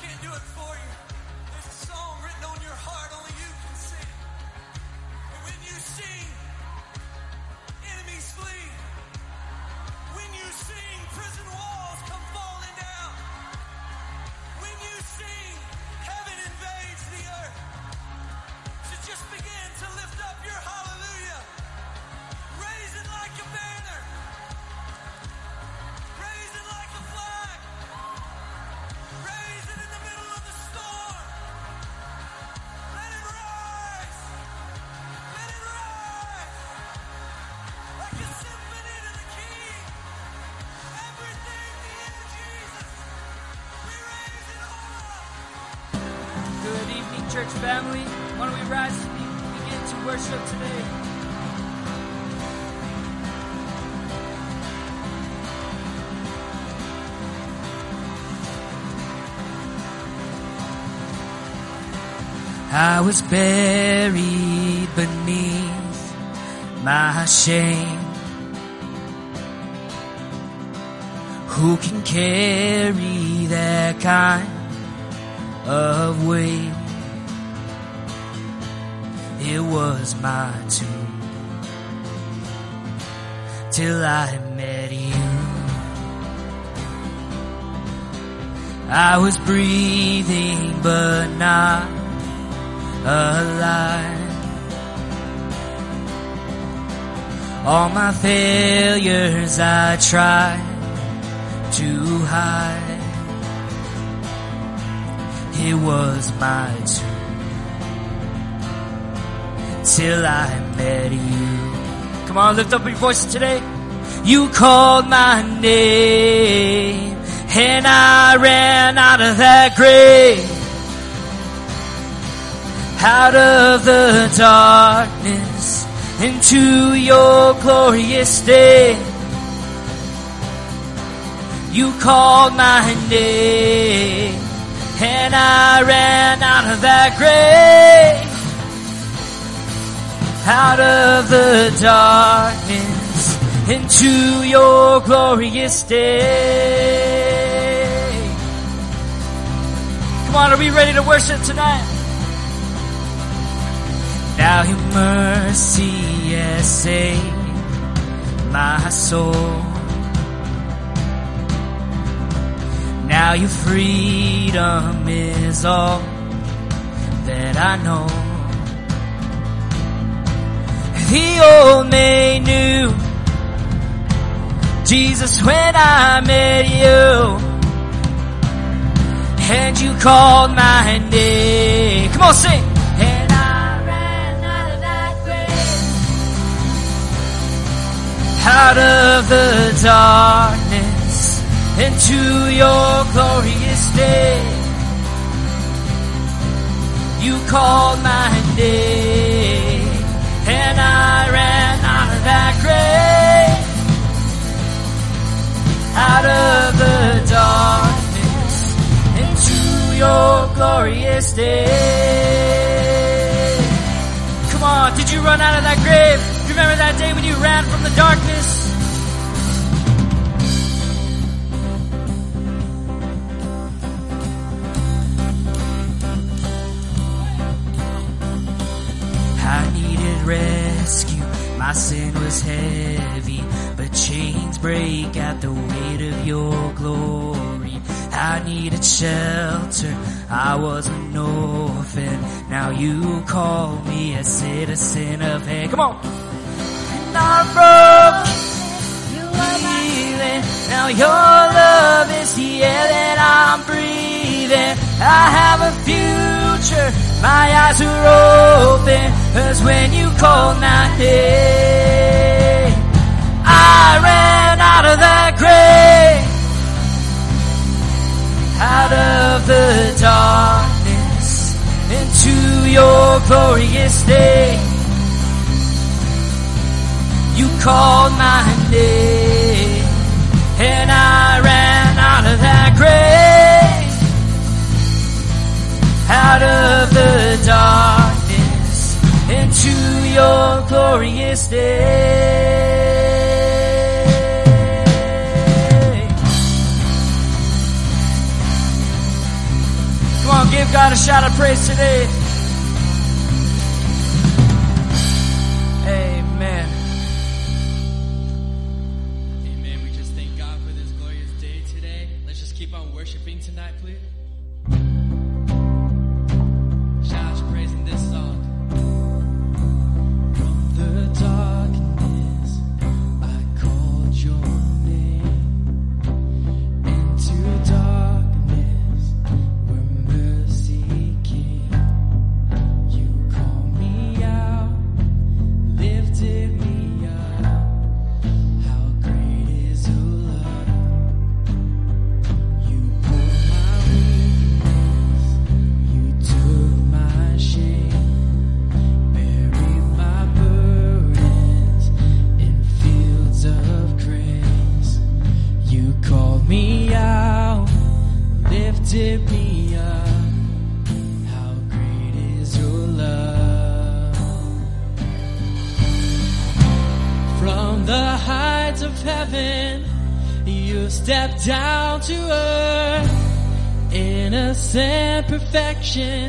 can't do it church family. Why don't we rise and begin to worship today? I was buried beneath my shame. Who can carry that kind of weight? Was my tomb till I met you. I was breathing but not alive. All my failures I tried to hide. It was my tomb till I met you. Come on, lift up your voices today. You called my name and I ran out of that grave. Out of the darkness into your glorious day. You called my name and I ran out of that grave out of the darkness into your glorious day. Come on, are we ready to worship tonight? Now your mercy has saved my soul. Now your freedom is all that I know. Old me knew Jesus when I met you. And you called my name. Come on, sing. And I ran out of that grave. Out of the darkness into your glorious day. You called my name that grave, out of the darkness into your glorious day. Come on, did you run out of that grave? Do you remember that day when you ran from the darkness? I needed rescue. My sin was heavy, but chains break at the weight of your glory. I needed shelter. I was an orphan. Now you call me a citizen of heaven. Come on. And I'm broken. You are healing. Now your love is the air that I'm breathing. I have a future. My eyes are open. Cause when you called my name, I ran out of that grave. Out of the darkness into your glorious day. You called my name your glorious day. Come on, give God a shout of praise today. Perfection,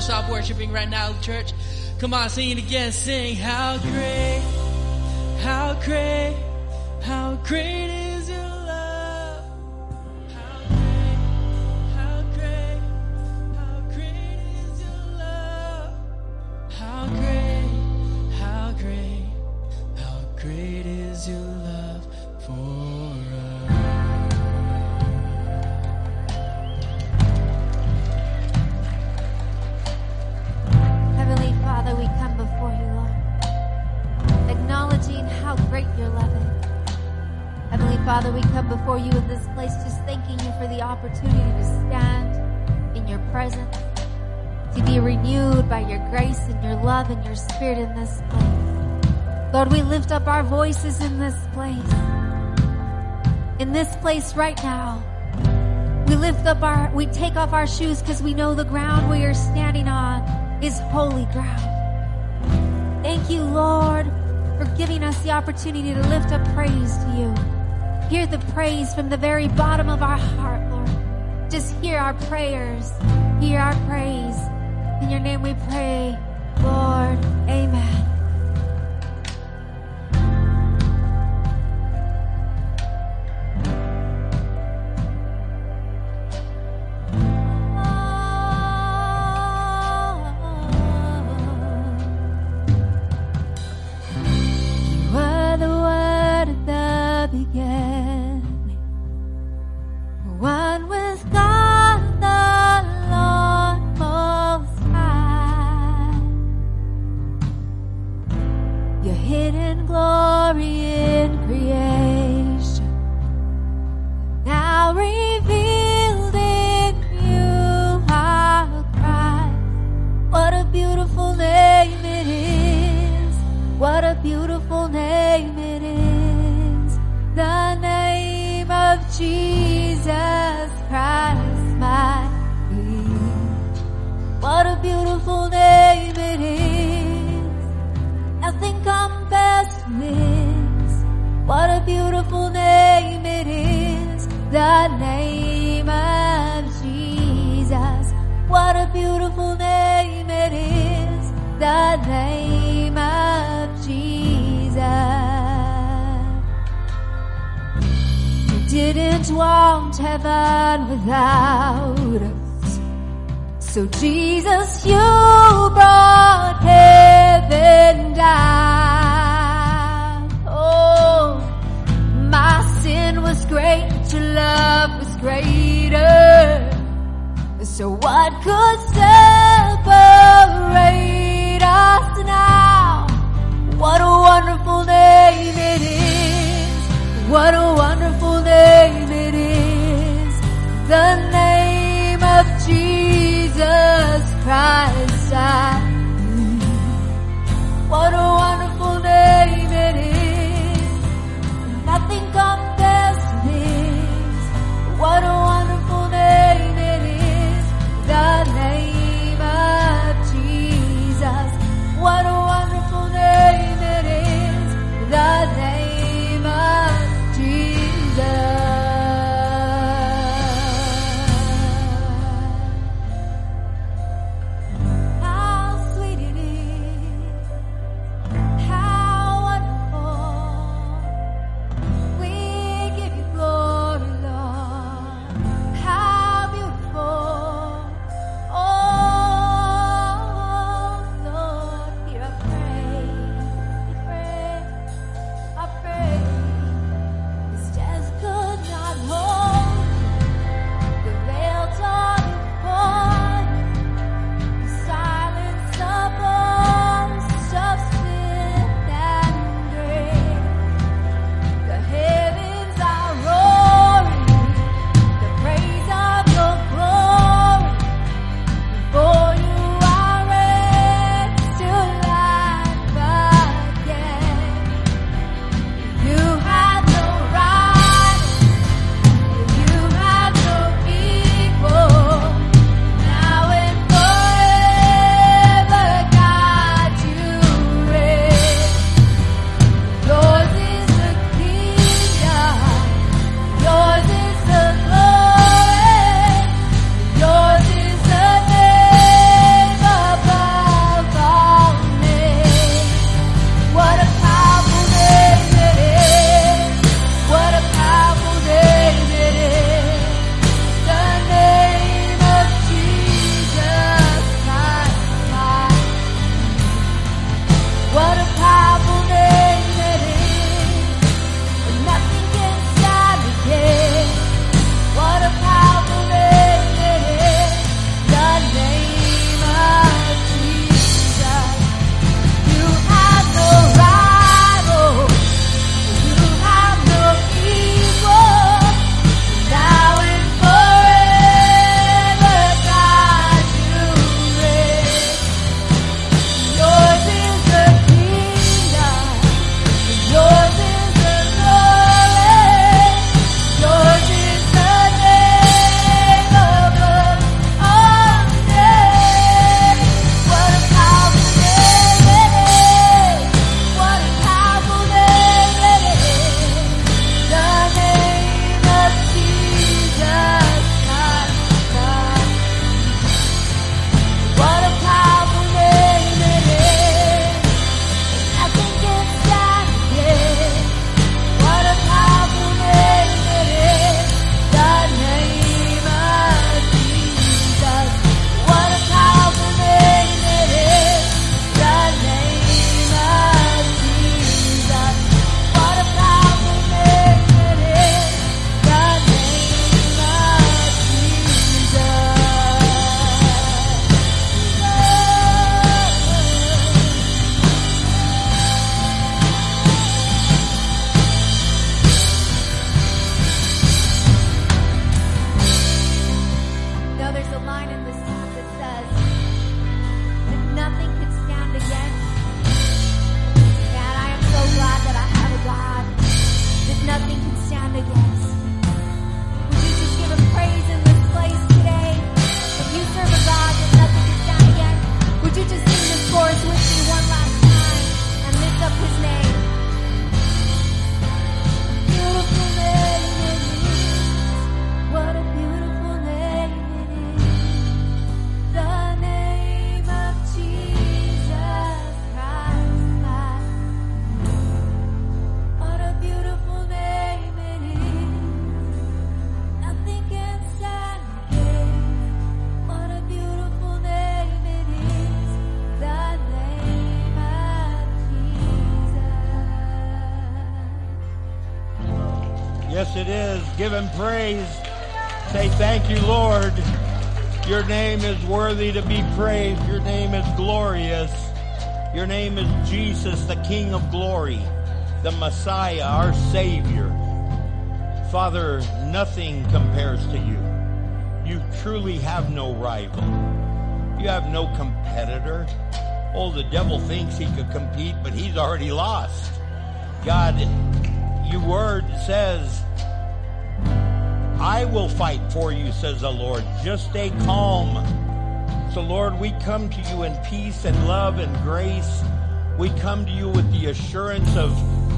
stop worshiping right now, church. Come on, sing it again. Sing, how great, how great, how great voices in this place. In this place right now. We lift up our, we take off our shoes because we know the ground we are standing on is holy ground. Thank you, Lord, for giving us the opportunity to lift up praise to you. Hear the praise from the very bottom of our heart, Lord. Just hear our prayers. Hear our praise. In your name we pray, Lord. Amen. Didn't want heaven without us. So Jesus, you brought heaven down. Oh, my sin was great, but your love was greater. So what could separate us now? What a wonderful name it is. What a wonderful name it is. The name of Jesus Christ. I what a Yes, it is. Give him praise. Say thank you, Lord. Your name is worthy to be praised. Your name is glorious. Your name is Jesus, the King of glory, the Messiah, our Savior. Father, nothing compares to you. You truly have no rival. You have no competitor. Oh, the devil thinks he could compete, but he's already lost. God, your word says, I will fight for you, says the Lord. Just stay calm. So, Lord, we come to you in peace and love and grace. We come to you with the assurance of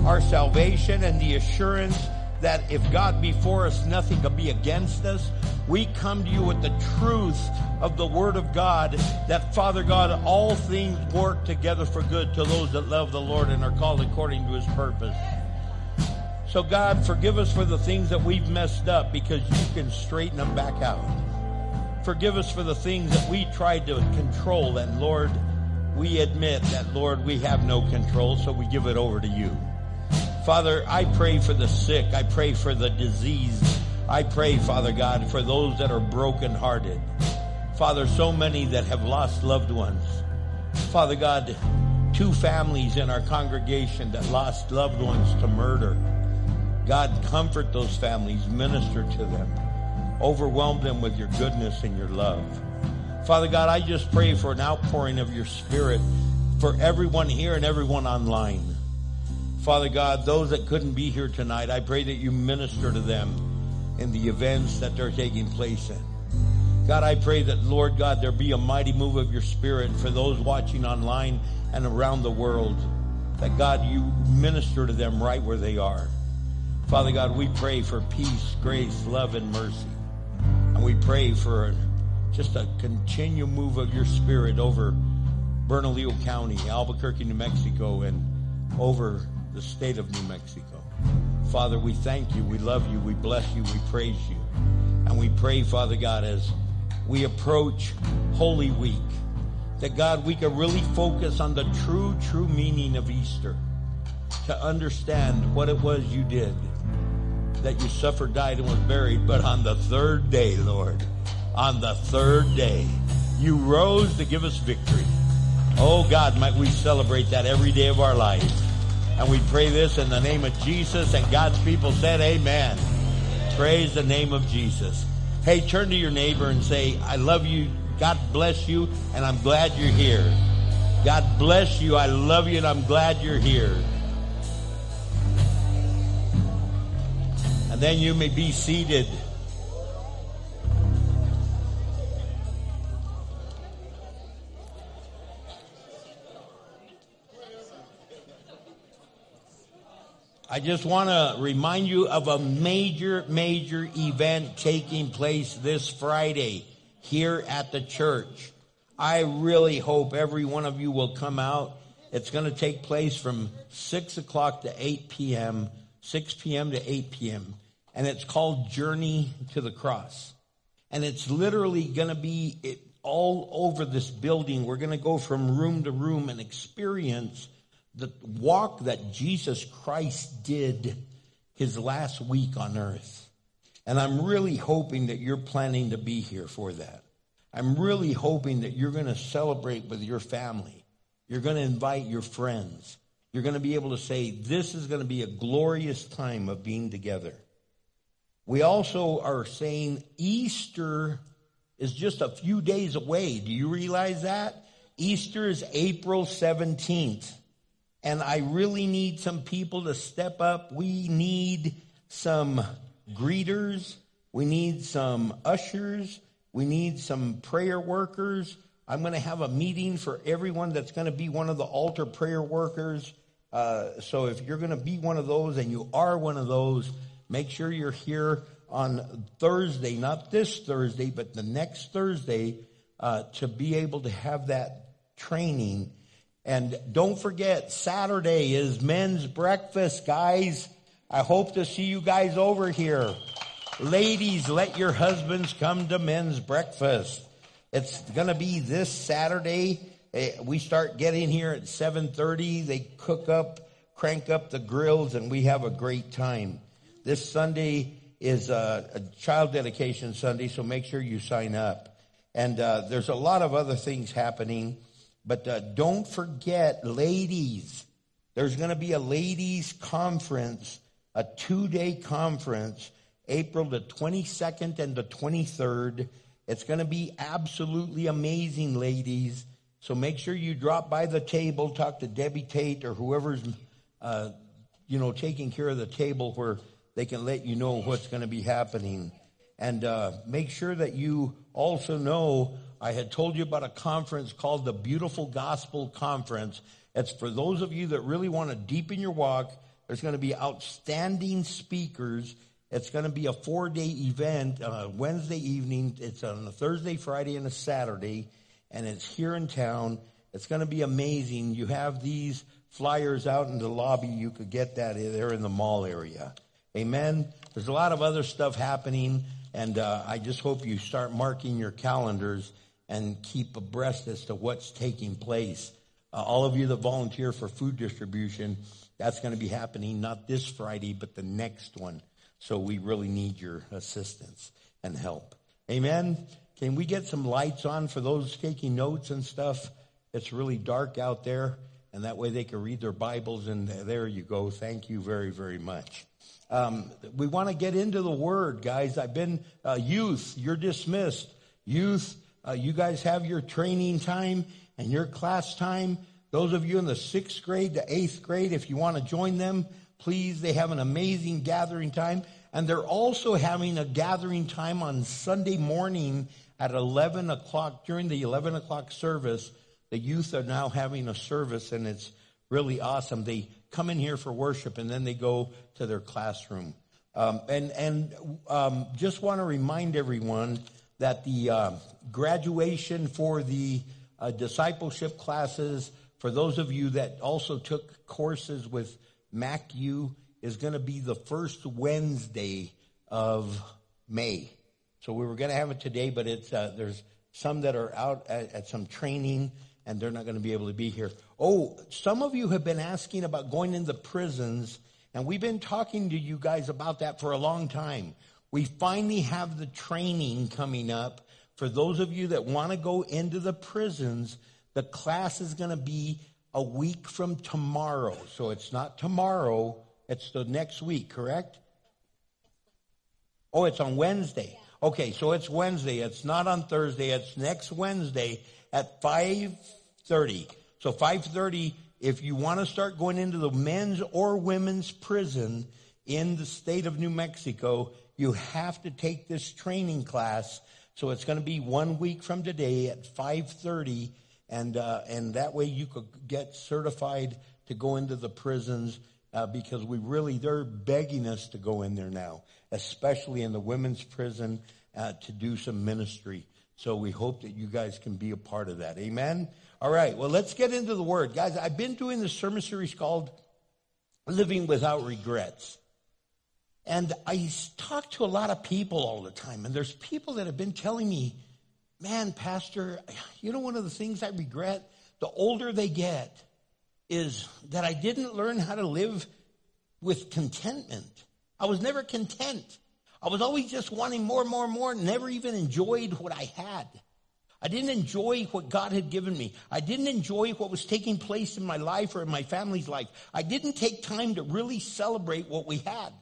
our salvation and the assurance that if God be for us, nothing can be against us. We come to you with the truth of the Word of God that, Father God, all things work together for good to those that love the Lord and are called according to His purpose. So, God, forgive us for the things that we've messed up because you can straighten them back out. Forgive us for the things that we tried to control, and Lord, we admit that, Lord, we have no control, so we give it over to you. Father, I pray for the sick. I pray for the diseased. I pray, Father God, for those that are brokenhearted. Father, so many that have lost loved ones. Father God, two families in our congregation that lost loved ones to murder. God, comfort those families, minister to them, overwhelm them with your goodness and your love. Father God, I just pray for an outpouring of your spirit for everyone here and everyone online. Father God, those that couldn't be here tonight, I pray that you minister to them in the events that they're taking place in. God, I pray that, Lord God, there be a mighty move of your spirit for those watching online and around the world. That, God, you minister to them right where they are. Father God, we pray for peace, grace, love, and mercy. And we pray for just a continual move of your spirit over Bernalillo County, Albuquerque, New Mexico, and over the state of New Mexico. Father, we thank you, we love you, we bless you, we praise you. And we pray, Father God, as we approach Holy Week, that God, we can really focus on the true, true meaning of Easter, to understand what it was you did, that you suffered, died, and was buried, but on the third day, Lord, on the third day, you rose to give us victory. Oh God, might we celebrate that every day of our lives. And we pray this in the name of Jesus and God's people said amen. Praise the name of Jesus. Hey, turn to your neighbor and say, I love you. God bless you. And I'm glad you're here. God bless you. I love you and I'm glad you're here. And then you may be seated. I just want to remind you of a major, major event taking place this Friday here at the church. I really hope every one of you will come out. It's going to take place from 6 o'clock to 8 p.m., 6 p.m. to 8 p.m., and it's called Journey to the Cross. And it's literally going to be it, all over this building. We're going to go from room to room and experience the walk that Jesus Christ did his last week on earth. And I'm really hoping that you're planning to be here for that. I'm really hoping that you're going to celebrate with your family. You're going to invite your friends. You're going to be able to say, this is going to be a glorious time of being together. We also are saying Easter is just a few days away. Do you realize that? Easter is April 17th and I really need some people to step up. We need some greeters. We need some ushers. We need some prayer workers. I'm going to have a meeting for everyone that's going to be one of the altar prayer workers. Uh, so if you're going to be one of those and you are one of those, make sure you're here on Thursday, not this Thursday, but the next Thursday, uh, to be able to have that training and don't forget, Saturday is men's breakfast, guys. I hope to see you guys over here. Ladies, let your husbands come to men's breakfast. It's going to be this Saturday. Eh, we start getting here at 7:30. They cook up, crank up the grills and we have a great time. This Sunday is a, a child dedication Sunday, so make sure you sign up. And uh, there's a lot of other things happening, but uh, don't forget, ladies. There's going to be a ladies' conference, a two-day conference, April the 22nd and the 23rd. It's going to be absolutely amazing, ladies. So make sure you drop by the table, talk to Debbie Tate or whoever's, uh, you know, taking care of the table where they can let you know what's going to be happening. And uh, make sure that you also know I had told you about a conference called the Beautiful Gospel Conference. It's for those of you that really want to deepen your walk. There's going to be outstanding speakers. It's going to be a four day event, uh, Wednesday evening. It's on a Thursday, Friday, and a Saturday. And it's here in town. It's going to be amazing. You have these flyers out in the lobby. You could get that there in the mall area. Amen. There's a lot of other stuff happening. And uh, I just hope you start marking your calendars and keep abreast as to what's taking place. Uh, all of you that volunteer for food distribution, that's going to be happening not this Friday, but the next one. So we really need your assistance and help. Amen. Can we get some lights on for those taking notes and stuff? It's really dark out there, and that way they can read their Bibles. And there you go. Thank you very, very much. Um, we want to get into the Word, guys. I've been uh, youth. You're dismissed. Youth, uh, you guys have your training time and your class time. Those of you in the sixth grade to eighth grade, if you want to join them, please. They have an amazing gathering time. And they're also having a gathering time on Sunday morning at 11 o'clock. During the 11 o'clock service, the youth are now having a service and it's really awesome. They come in here for worship and then they go to their classroom. Um, and and um, just want to remind everyone that the uh, graduation for the uh, discipleship classes, for those of you that also took courses with MacU, is going to be the first Wednesday of May. So we were going to have it today, but it's uh, there's some that are out at, at some training and they're not going to be able to be here. Oh, some of you have been asking about going into prisons, and we've been talking to you guys about that for a long time. We finally have the training coming up. For those of you that want to go into the prisons, the class is going to be a week from tomorrow. So it's not tomorrow, it's the next week, correct? Oh, it's on Wednesday. Okay, so it's Wednesday. It's not on Thursday. It's next Wednesday at 5.30. So 5.30, if you want to start going into the men's or women's prison in the state of New Mexico, you have to take this training class. So it's going to be one week from today at 5.30. And, uh, and that way you could get certified to go into the prisons uh, because we really, they're begging us to go in there now, especially in the women's prison uh, to do some ministry. So we hope that you guys can be a part of that. Amen. All right. Well, let's get into the word. Guys, I've been doing this sermon series called Living Without Regrets. And I talk to a lot of people all the time. And there's people that have been telling me, man, Pastor, you know, one of the things I regret the older they get is that I didn't learn how to live with contentment. I was never content. I was always just wanting more, more, more, never even enjoyed what I had. I didn't enjoy what God had given me. I didn't enjoy what was taking place in my life or in my family's life. I didn't take time to really celebrate what we had.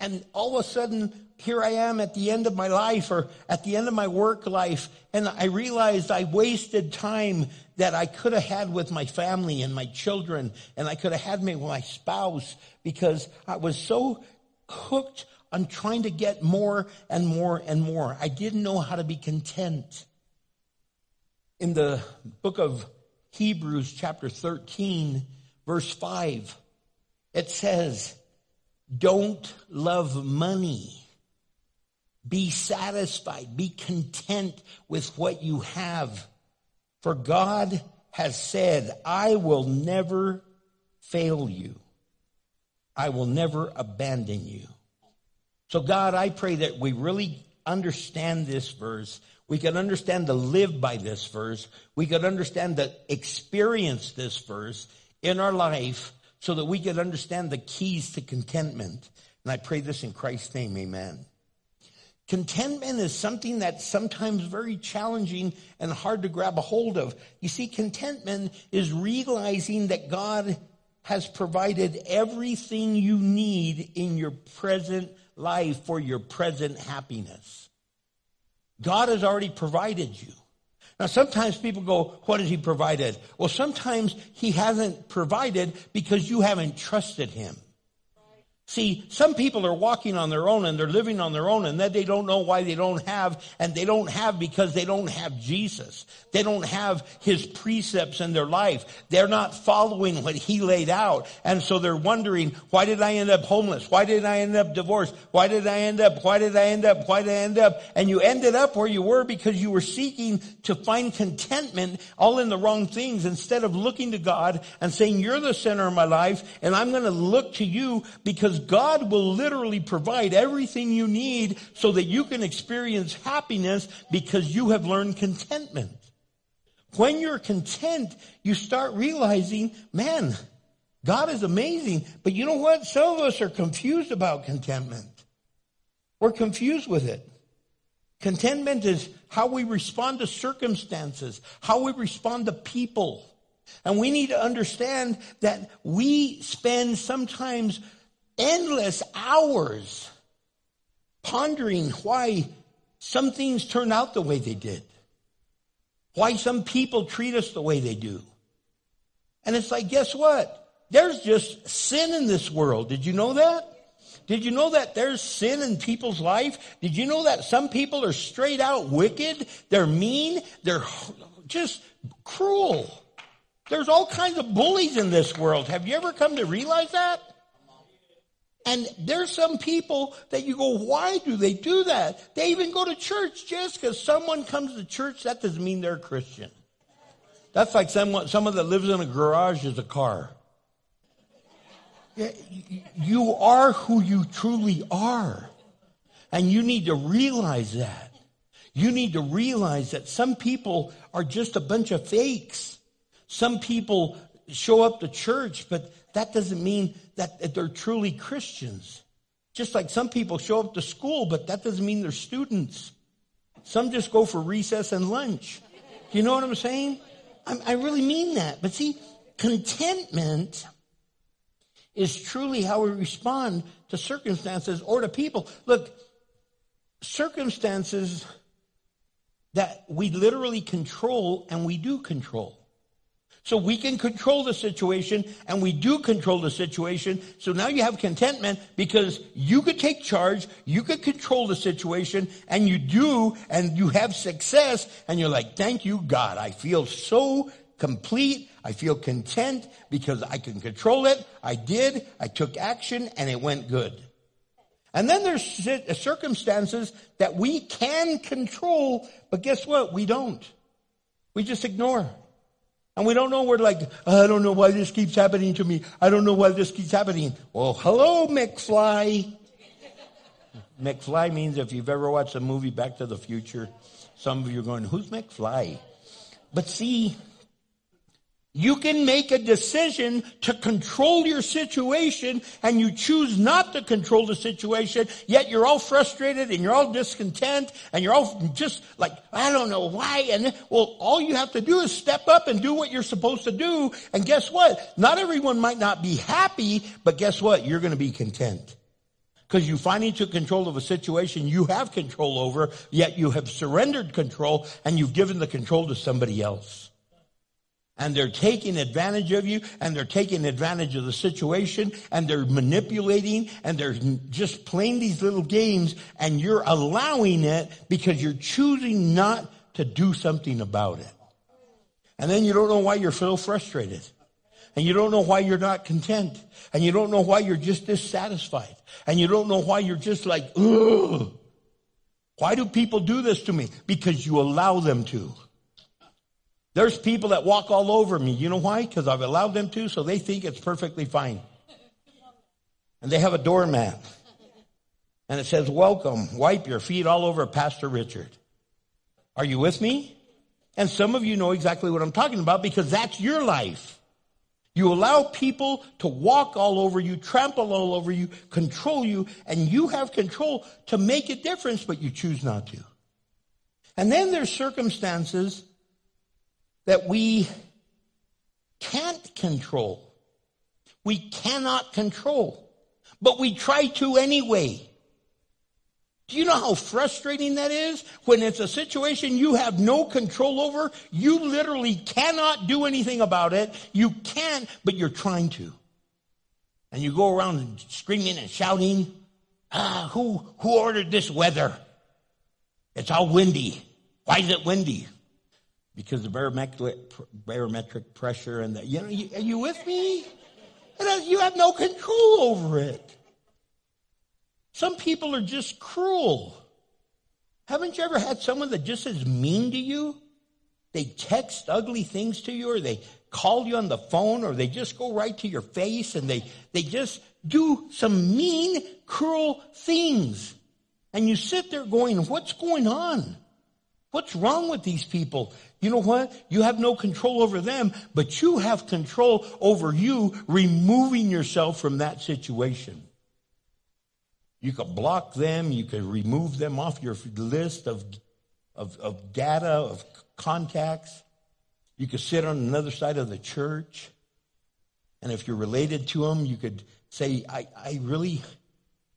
And all of a sudden, here I am at the end of my life or at the end of my work life, and I realized I wasted time that I could have had with my family and my children, and I could have had me with my spouse because I was so hooked on trying to get more and more and more. I didn't know how to be content. In the book of Hebrews, chapter 13, verse 5, it says, Don't love money. Be satisfied. Be content with what you have. For God has said, I will never fail you. I will never abandon you. So, God, I pray that we really understand this verse. We can understand to live by this verse. We can understand to experience this verse in our life so that we can understand the keys to contentment. And I pray this in Christ's name, amen. Contentment is something that's sometimes very challenging and hard to grab a hold of. You see, contentment is realizing that God has provided everything you need in your present life for your present happiness. God has already provided you. Now, sometimes people go, what has he provided? Well, sometimes he hasn't provided because you haven't trusted him. See, some people are walking on their own and they're living on their own and then they don't know why they don't have and they don't have because they don't have Jesus. They don't have his precepts in their life. They're not following what he laid out. And so they're wondering, why did I end up homeless? Why did I end up divorced? Why did I end up? Why did I end up? Why did I end up? And you ended up where you were because you were seeking to find contentment all in the wrong things instead of looking to God and saying, you're the center of my life and I'm going to look to you because God will literally provide everything you need so that you can experience happiness because you have learned contentment. When you're content, you start realizing, man, God is amazing. But you know what? Some of us are confused about contentment. We're confused with it. Contentment is how we respond to circumstances, how we respond to people. And we need to understand that we spend sometimes endless hours pondering why some things turn out the way they did, why some people treat us the way they do. And it's like, guess what? There's just sin in this world. Did you know that? Did you know that there's sin in people's life? Did you know that some people are straight out wicked? They're mean. They're just cruel. There's all kinds of bullies in this world. Have you ever come to realize that? And there's some people that you go, why do they do that? They even go to church just because someone comes to church. That doesn't mean they're a Christian. That's like someone, someone that lives in a garage is a car. You are who you truly are. And you need to realize that. You need to realize that some people are just a bunch of fakes. Some people show up to church, but that doesn't mean that they're truly Christians. Just like some people show up to school, but that doesn't mean they're students. Some just go for recess and lunch. Do You know what I'm saying? I, I really mean that. But see, contentment is truly how we respond to circumstances or to people. Look, circumstances that we literally control and we do control. So we can control the situation and we do control the situation. So now you have contentment because you could take charge, you could control the situation and you do and you have success and you're like, thank you God. I feel so complete. I feel content because I can control it. I did. I took action and it went good. And then there's uh, circumstances that we can control, but guess what? We don't. We just ignore. And we don't know, we're like, uh, I don't know why this keeps happening to me. I don't know why this keeps happening. Well, hello, McFly. McFly means if you've ever watched the movie Back to the Future, some of you are going, who's McFly? But see, you can make a decision to control your situation and you choose not to control the situation, yet you're all frustrated and you're all discontent and you're all just like, I don't know why. And well, all you have to do is step up and do what you're supposed to do. And guess what? Not everyone might not be happy, but guess what? You're going to be content. Because you finally took control of a situation you have control over, yet you have surrendered control and you've given the control to somebody else and they're taking advantage of you and they're taking advantage of the situation and they're manipulating and they're just playing these little games and you're allowing it because you're choosing not to do something about it. And then you don't know why you're so frustrated. And you don't know why you're not content. And you don't know why you're just dissatisfied. And you don't know why you're just like, ugh. Why do people do this to me? Because you allow them to. There's people that walk all over me. You know why? Because I've allowed them to, so they think it's perfectly fine. And they have a doormat. And it says, welcome, wipe your feet all over Pastor Richard. Are you with me? And some of you know exactly what I'm talking about because that's your life. You allow people to walk all over you, trample all over you, control you, and you have control to make a difference, but you choose not to. And then there's circumstances that we can't control. We cannot control, but we try to anyway. Do you know how frustrating that is? When it's a situation you have no control over, you literally cannot do anything about it. You can't, but you're trying to. And you go around screaming and shouting, ah, who, who ordered this weather? It's all windy. Why is it windy? Because the barometric, barometric pressure and the, you know, you, are you with me? You have no control over it. Some people are just cruel. Haven't you ever had someone that just is mean to you? They text ugly things to you or they call you on the phone or they just go right to your face and they, they just do some mean, cruel things. And you sit there going, what's going on? What's wrong with these people? You know what? You have no control over them, but you have control over you removing yourself from that situation. You could block them. You could remove them off your list of, of, of data, of contacts. You could sit on another side of the church. And if you're related to them, you could say, I, I really,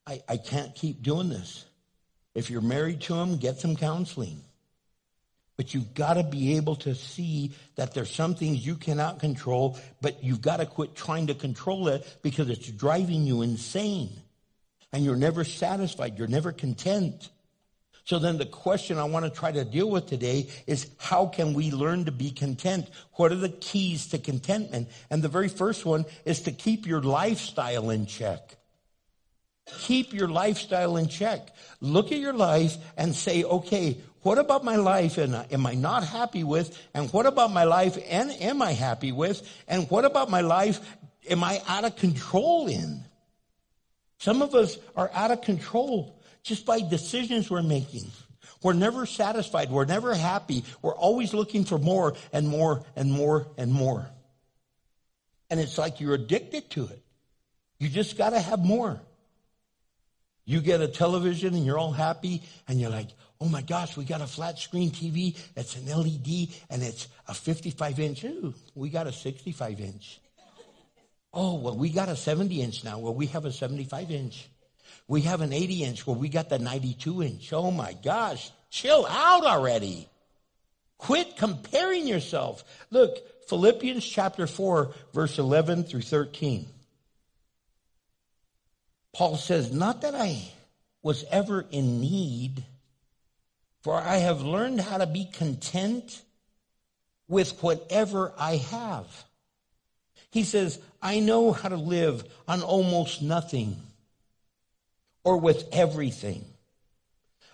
I, I can't keep doing this. If you're married to them, get some counseling. But you've got to be able to see that there's some things you cannot control, but you've got to quit trying to control it because it's driving you insane and you're never satisfied. You're never content. So then the question I want to try to deal with today is how can we learn to be content? What are the keys to contentment? And the very first one is to keep your lifestyle in check. Keep your lifestyle in check. Look at your life and say, okay, what about my life and uh, am I not happy with? And what about my life and am I happy with? And what about my life am I out of control in? Some of us are out of control just by decisions we're making. We're never satisfied. We're never happy. We're always looking for more and more and more and more. And it's like you're addicted to it. You just got to have more. You get a television and you're all happy and you're like, oh my gosh, we got a flat screen TV. It's an LED and it's a 55 inch. Ooh, we got a 65 inch. Oh, well, we got a 70 inch now. Well, we have a 75 inch. We have an 80 inch. Well, we got the 92 inch. Oh my gosh. Chill out already. Quit comparing yourself. Look, Philippians chapter 4, verse 11 through 13. Paul says, Not that I was ever in need, for I have learned how to be content with whatever I have. He says, I know how to live on almost nothing or with everything.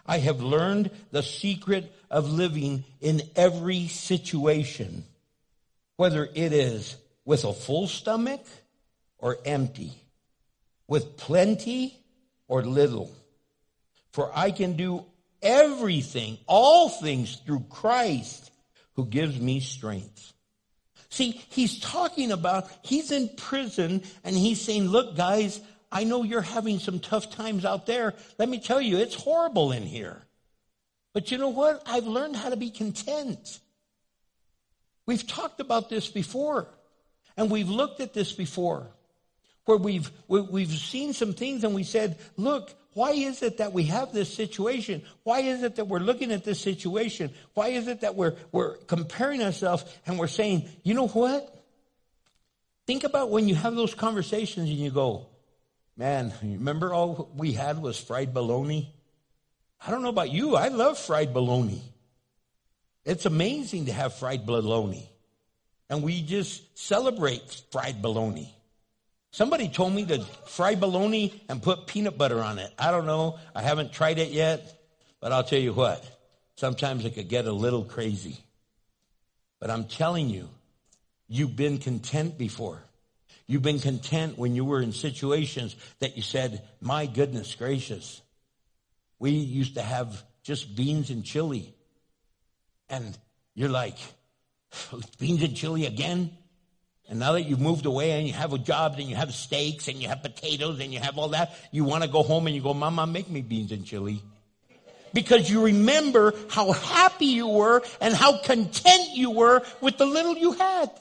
I have learned the secret of living in every situation, whether it is with a full stomach or empty, with plenty or little. For I can do everything, all things through Christ who gives me strength. See, he's talking about, he's in prison and he's saying, look, guys, I know you're having some tough times out there. Let me tell you, it's horrible in here. But you know what? I've learned how to be content. We've talked about this before and we've looked at this before where we've, we've seen some things and we said, look, why is it that we have this situation? Why is it that we're looking at this situation? Why is it that we're, we're comparing ourselves and we're saying, you know what? Think about when you have those conversations and you go, man, remember all we had was fried bologna? I don't know about you. I love fried bologna. It's amazing to have fried bologna. And we just celebrate fried bologna. Somebody told me to fry bologna and put peanut butter on it. I don't know. I haven't tried it yet, but I'll tell you what. Sometimes it could get a little crazy. But I'm telling you, you've been content before. You've been content when you were in situations that you said, my goodness gracious. We used to have just beans and chili. And you're like, beans and chili again? And now that you've moved away and you have a job and you have steaks and you have potatoes and you have all that, you want to go home and you go, Mama, make me beans and chili. Because you remember how happy you were and how content you were with the little you had.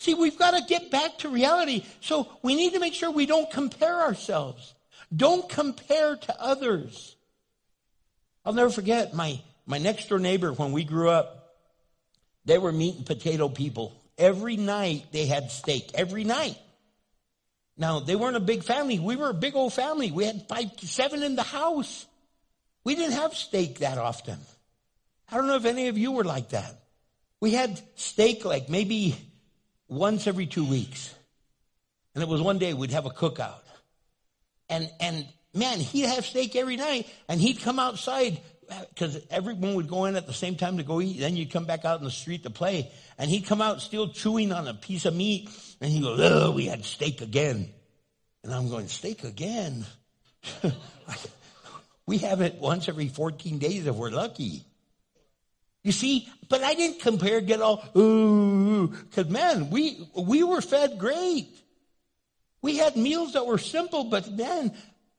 See, we've got to get back to reality. So we need to make sure we don't compare ourselves. Don't compare to others. I'll never forget my, my next door neighbor when we grew up. They were meat and potato people. Every night they had steak. Every night. Now they weren't a big family. We were a big old family. We had five, seven in the house. We didn't have steak that often. I don't know if any of you were like that. We had steak like maybe once every two weeks. And it was one day we'd have a cookout. And, and man, he'd have steak every night and he'd come outside because everyone would go in at the same time to go eat. Then you'd come back out in the street to play. And he'd come out still chewing on a piece of meat. And he goes, oh, we had steak again. And I'm going, steak again? we have it once every 14 days if we're lucky. You see, but I didn't compare, get all, ooh, because man, we, we were fed great. We had meals that were simple, but man,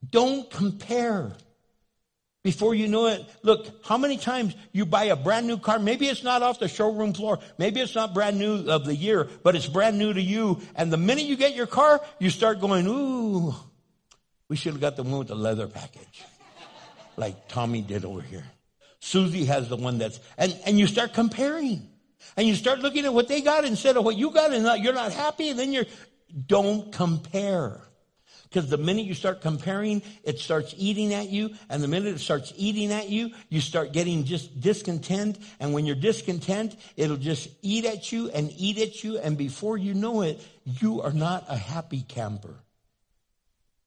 don't compare. Before you know it, look, how many times you buy a brand new car? Maybe it's not off the showroom floor. Maybe it's not brand new of the year, but it's brand new to you. And the minute you get your car, you start going, ooh, we should have got the one with the leather package. Like Tommy did over here. Susie has the one that's, and, and you start comparing. And you start looking at what they got instead of what you got and you're not happy and then you're, don't compare. Because the minute you start comparing, it starts eating at you. And the minute it starts eating at you, you start getting just discontent. And when you're discontent, it'll just eat at you and eat at you. And before you know it, you are not a happy camper.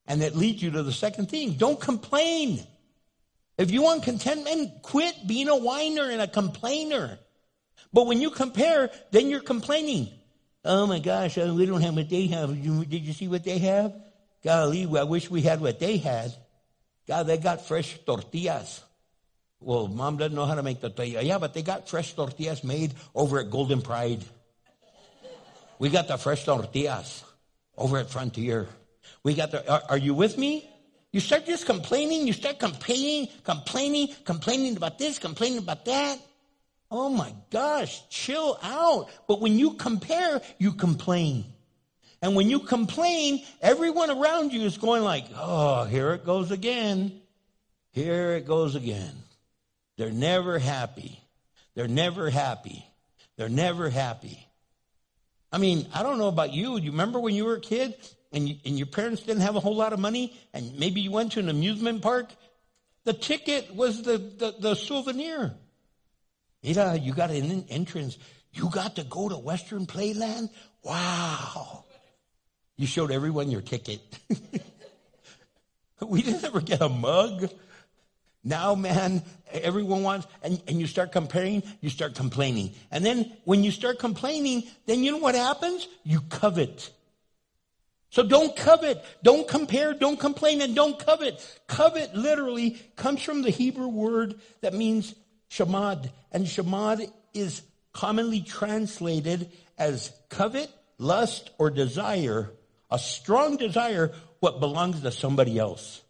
And that leads you to the second thing. Don't complain. If you want contentment, quit being a whiner and a complainer. But when you compare, then you're complaining. Oh my gosh, uh, we don't have what they have. Did you see what they have? Golly, I wish we had what they had. God, they got fresh tortillas. Well, mom doesn't know how to make tortilla. Yeah, but they got fresh tortillas made over at Golden Pride. We got the fresh tortillas over at Frontier. We got the, are, are you with me? You start just complaining, you start complaining, complaining, complaining about this, complaining about that. Oh my gosh, chill out. But when you compare, you complain. And when you complain, everyone around you is going like, oh, here it goes again. Here it goes again. They're never happy. They're never happy. They're never happy. I mean, I don't know about you. Do you remember when you were a kid and, you, and your parents didn't have a whole lot of money and maybe you went to an amusement park? The ticket was the, the, the souvenir. Ida, you got an entrance. You got to go to Western Playland? Wow. You showed everyone your ticket. we didn't ever get a mug. Now, man, everyone wants, and, and you start comparing, you start complaining. And then when you start complaining, then you know what happens? You covet. So don't covet, don't compare, don't complain, and don't covet. Covet literally comes from the Hebrew word that means shamad. And shamad is commonly translated as covet, lust, or desire, a strong desire what belongs to somebody else.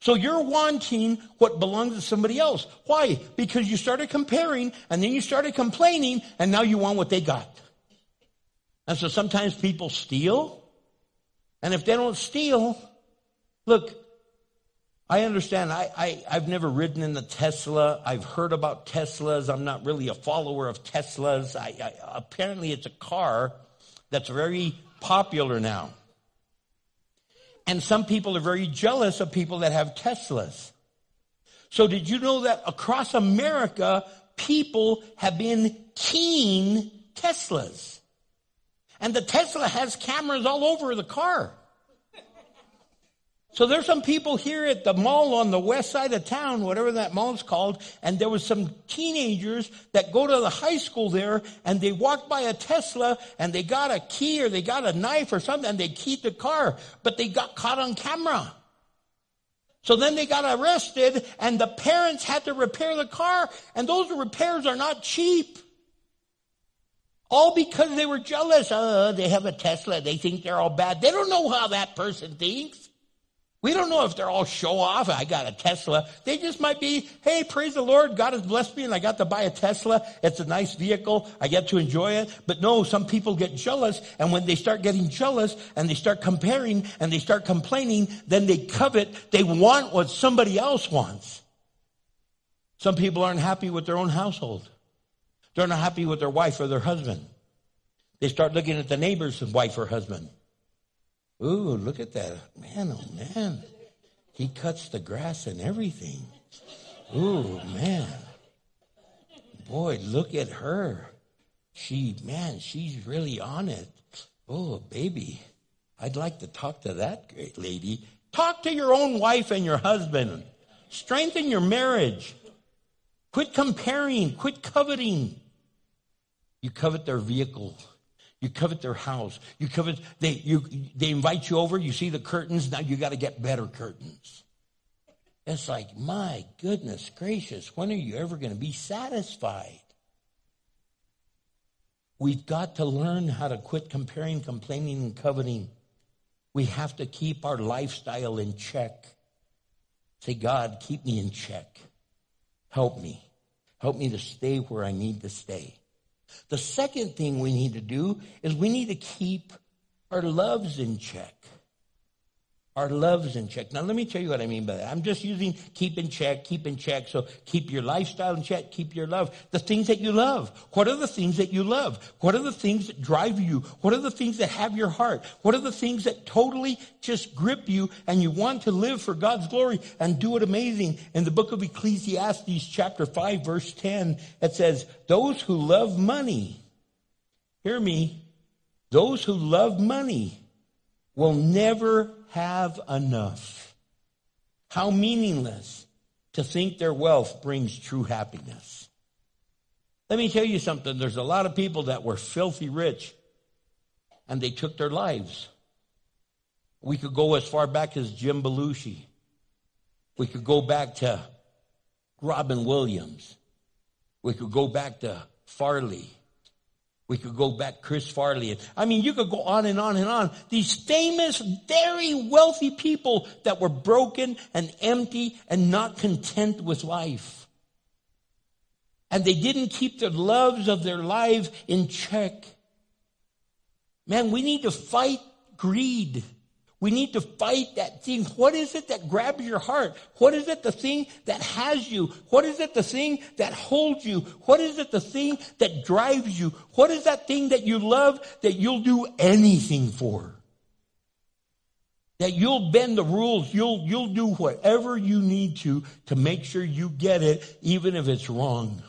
So you're wanting what belongs to somebody else. Why? Because you started comparing and then you started complaining and now you want what they got. And so sometimes people steal and if they don't steal, look, I understand. I, I, I've never ridden in a Tesla. I've heard about Teslas. I'm not really a follower of Teslas. I, I, apparently, it's a car that's very popular now. And some people are very jealous of people that have Teslas. So, did you know that across America, people have been keen Teslas? And the Tesla has cameras all over the car. So there's some people here at the mall on the west side of town, whatever that mall's called, and there was some teenagers that go to the high school there and they walked by a Tesla and they got a key or they got a knife or something and they keyed the car, but they got caught on camera. So then they got arrested and the parents had to repair the car and those repairs are not cheap. All because they were jealous. Uh, they have a Tesla. They think they're all bad. They don't know how that person thinks. We don't know if they're all show off. I got a Tesla. They just might be, hey, praise the Lord. God has blessed me and I got to buy a Tesla. It's a nice vehicle. I get to enjoy it. But no, some people get jealous. And when they start getting jealous and they start comparing and they start complaining, then they covet. They want what somebody else wants. Some people aren't happy with their own household. They're not happy with their wife or their husband. They start looking at the neighbor's wife or husband. Ooh, look at that. Man, oh man. He cuts the grass and everything. Ooh, man. Boy, look at her. She, man, she's really on it. Oh, baby. I'd like to talk to that great lady. Talk to your own wife and your husband. Strengthen your marriage. Quit comparing. Quit coveting. You covet their vehicle. You covet their house. You covet, they, you, they invite you over. You see the curtains. Now you got to get better curtains. It's like, my goodness gracious, when are you ever going to be satisfied? We've got to learn how to quit comparing, complaining, and coveting. We have to keep our lifestyle in check. Say, God, keep me in check. Help me. Help me to stay where I need to stay. The second thing we need to do is we need to keep our loves in check. Our loves in check. Now, let me tell you what I mean by that. I'm just using keep in check, keep in check. So keep your lifestyle in check, keep your love. The things that you love. What are the things that you love? What are the things that drive you? What are the things that have your heart? What are the things that totally just grip you and you want to live for God's glory and do it amazing? In the book of Ecclesiastes, chapter 5, verse 10, it says, Those who love money, hear me, those who love money will never have enough. How meaningless to think their wealth brings true happiness. Let me tell you something. There's a lot of people that were filthy rich and they took their lives. We could go as far back as Jim Belushi. We could go back to Robin Williams. We could go back to Farley. We could go back Chris Farley. And I mean, you could go on and on and on. These famous, very wealthy people that were broken and empty and not content with life. And they didn't keep the loves of their lives in check. Man, we need to fight greed. We need to fight that thing. What is it that grabs your heart? What is it the thing that has you? What is it the thing that holds you? What is it the thing that drives you? What is that thing that you love that you'll do anything for? That you'll bend the rules. You'll, you'll do whatever you need to to make sure you get it, even if it's wrong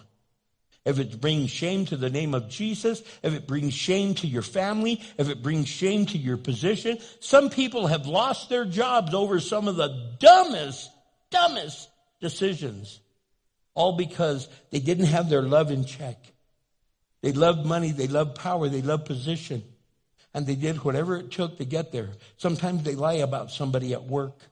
if it brings shame to the name of Jesus, if it brings shame to your family, if it brings shame to your position. Some people have lost their jobs over some of the dumbest, dumbest decisions. All because they didn't have their love in check. They loved money, they loved power, they loved position. And they did whatever it took to get there. Sometimes they lie about somebody at work.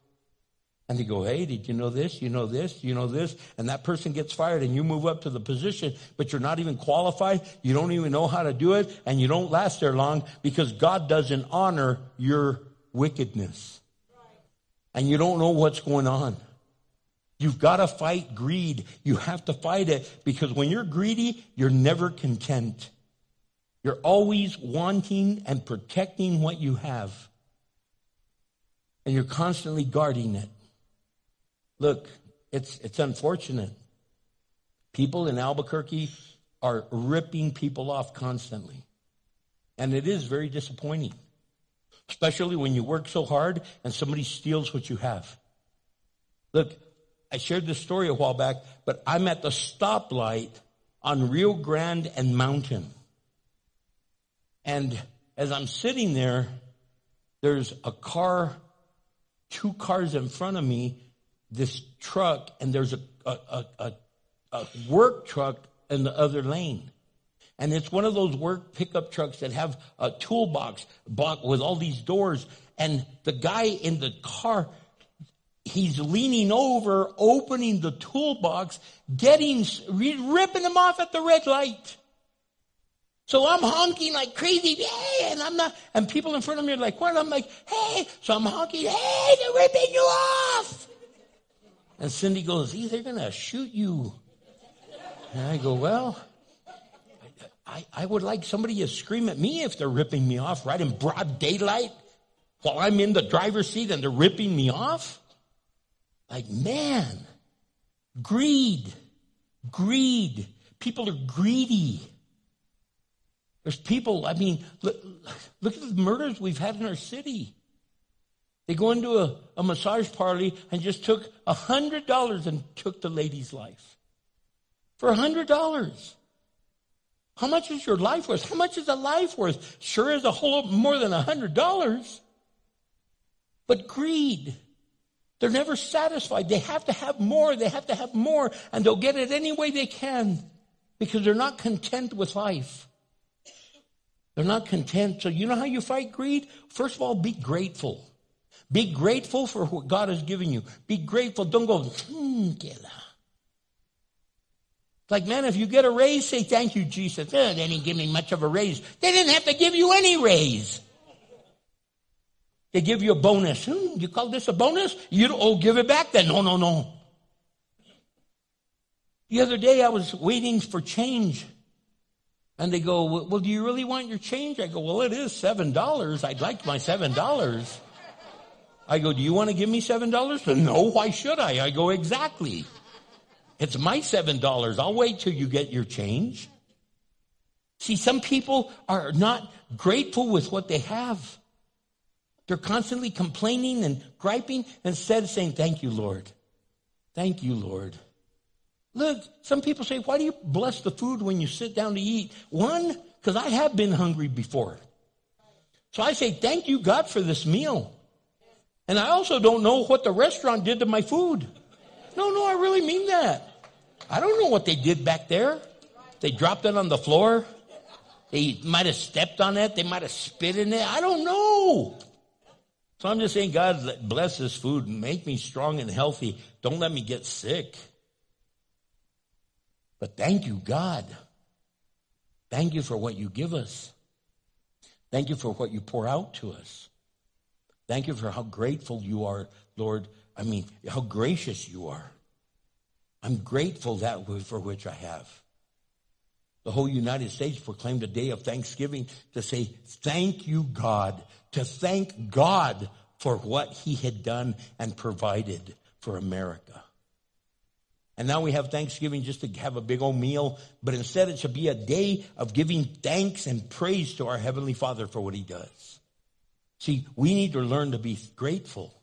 And they go, hey, did you know this? You know this? You know this? And that person gets fired and you move up to the position, but you're not even qualified. You don't even know how to do it and you don't last there long because God doesn't honor your wickedness. And you don't know what's going on. You've got to fight greed. You have to fight it because when you're greedy, you're never content. You're always wanting and protecting what you have. And you're constantly guarding it. Look, it's, it's unfortunate. People in Albuquerque are ripping people off constantly. And it is very disappointing, especially when you work so hard and somebody steals what you have. Look, I shared this story a while back, but I'm at the stoplight on Rio Grande and Mountain. And as I'm sitting there, there's a car, two cars in front of me this truck and there's a, a, a, a, work truck in the other lane. And it's one of those work pickup trucks that have a toolbox with all these doors. And the guy in the car, he's leaning over, opening the toolbox, getting, ripping them off at the red light. So I'm honking like crazy, hey, and I'm not, and people in front of me are like, what? I'm like, hey, so I'm honking, hey, they're ripping you off. And Cindy goes, "Ee, they're going to shoot you. And I go, well, I, I would like somebody to scream at me if they're ripping me off right in broad daylight while I'm in the driver's seat and they're ripping me off. Like, man, greed, greed. People are greedy. There's people, I mean, look, look at the murders we've had in our city. They go into a, a massage parlor and just took a hundred dollars and took the lady's life. For a hundred dollars. How much is your life worth? How much is a life worth? Sure is a whole lot more than a hundred dollars. But greed. They're never satisfied. They have to have more. They have to have more. And they'll get it any way they can because they're not content with life. They're not content. So you know how you fight greed? First of all, be grateful. Be grateful for what God has given you. Be grateful. Don't go, hmm, like, man, if you get a raise, say thank you, Jesus. Eh, they didn't give me much of a raise. They didn't have to give you any raise. They give you a bonus. Hmm, you call this a bonus? You don't, oh, give it back then. No, no, no. The other day I was waiting for change. And they go, well, do you really want your change? I go, well, it is $7. I'd like my $7. I go, do you want to give me $7? No, why should I? I go, exactly. It's my $7. I'll wait till you get your change. See, some people are not grateful with what they have. They're constantly complaining and griping instead of saying, Thank you, Lord. Thank you, Lord. Look, some people say, Why do you bless the food when you sit down to eat? One, because I have been hungry before. So I say, Thank you, God, for this meal. And I also don't know what the restaurant did to my food. No, no, I really mean that. I don't know what they did back there. They dropped it on the floor. They might have stepped on it. They might have spit in it. I don't know. So I'm just saying, God, bless this food make me strong and healthy. Don't let me get sick. But thank you, God. Thank you for what you give us. Thank you for what you pour out to us. Thank you for how grateful you are, Lord. I mean, how gracious you are. I'm grateful that for which I have. The whole United States proclaimed a day of thanksgiving to say, thank you, God, to thank God for what he had done and provided for America. And now we have Thanksgiving just to have a big old meal, but instead it should be a day of giving thanks and praise to our Heavenly Father for what he does. See, we need to learn to be grateful.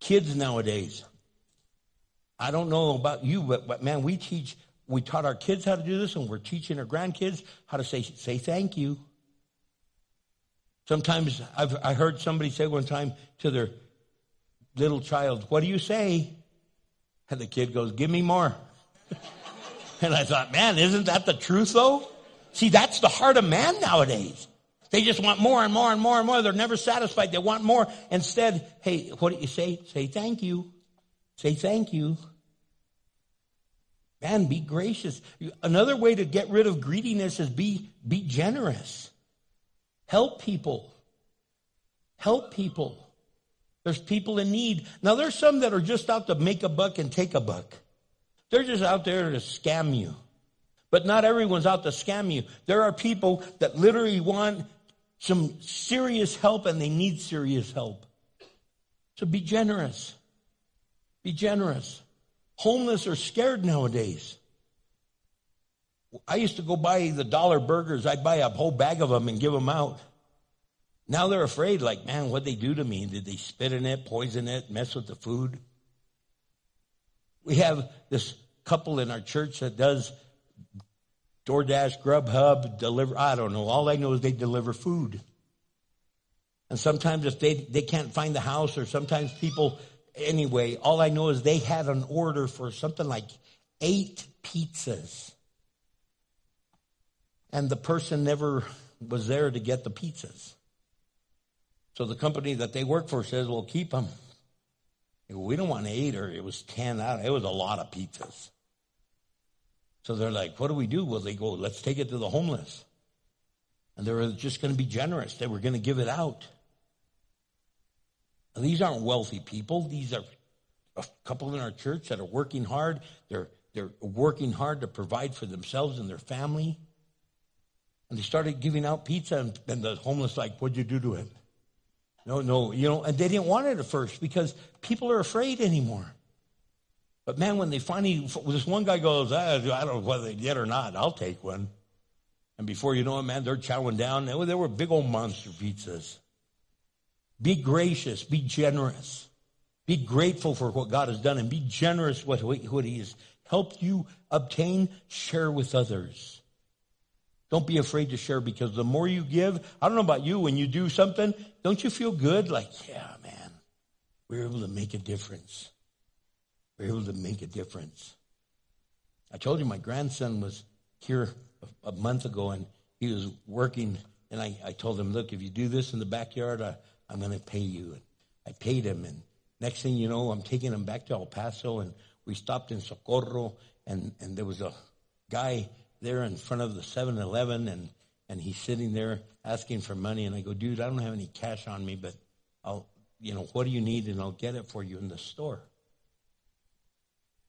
Kids nowadays, I don't know about you, but, but man, we teach, we taught our kids how to do this, and we're teaching our grandkids how to say, say thank you. Sometimes I've I heard somebody say one time to their little child, What do you say? And the kid goes, Give me more. and I thought, man, isn't that the truth though? See, that's the heart of man nowadays. They just want more and more and more and more. They're never satisfied. They want more. Instead, hey, what do you say? Say thank you. Say thank you. Man, be gracious. Another way to get rid of greediness is be, be generous. Help people. Help people. There's people in need. Now, there's some that are just out to make a buck and take a buck. They're just out there to scam you. But not everyone's out to scam you. There are people that literally want some serious help and they need serious help. So be generous. Be generous. Homeless are scared nowadays. I used to go buy the dollar burgers. I'd buy a whole bag of them and give them out. Now they're afraid, like, man, what'd they do to me? Did they spit in it, poison it, mess with the food? We have this couple in our church that does DoorDash, Grubhub, deliver. I don't know. All I know is they deliver food. And sometimes if they, they can't find the house or sometimes people anyway, all I know is they had an order for something like eight pizzas. And the person never was there to get the pizzas. So the company that they work for says, well, keep them. We don't want eight or it was 10. It was a lot of pizzas. So they're like, what do we do? Well, they go, let's take it to the homeless. And they were just going to be generous. They were going to give it out. And these aren't wealthy people. These are a couple in our church that are working hard. They're, they're working hard to provide for themselves and their family. And they started giving out pizza, and, and the homeless like, "What'd you do to it?" No, no, you know, and they didn't want it at first because people are afraid anymore. But man, when they finally, this one guy goes, I, I don't know whether they did or not. I'll take one. And before you know it, man, they're chowing down. They were, were big old monster pizzas. Be gracious. Be generous. Be grateful for what God has done and be generous with what He has helped you obtain. Share with others. Don't be afraid to share because the more you give, I don't know about you, when you do something, don't you feel good? Like, yeah, man, we are able to make a difference. We are able to make a difference. I told you my grandson was here a, a month ago and he was working and I, I told him, look, if you do this in the backyard, I, I'm going to pay you. And I paid him. And next thing you know, I'm taking him back to El Paso and we stopped in Socorro and, and there was a guy there in front of the 7-Eleven and, and he's sitting there asking for money. And I go, dude, I don't have any cash on me, but I'll, you know, what do you need? And I'll get it for you in the store.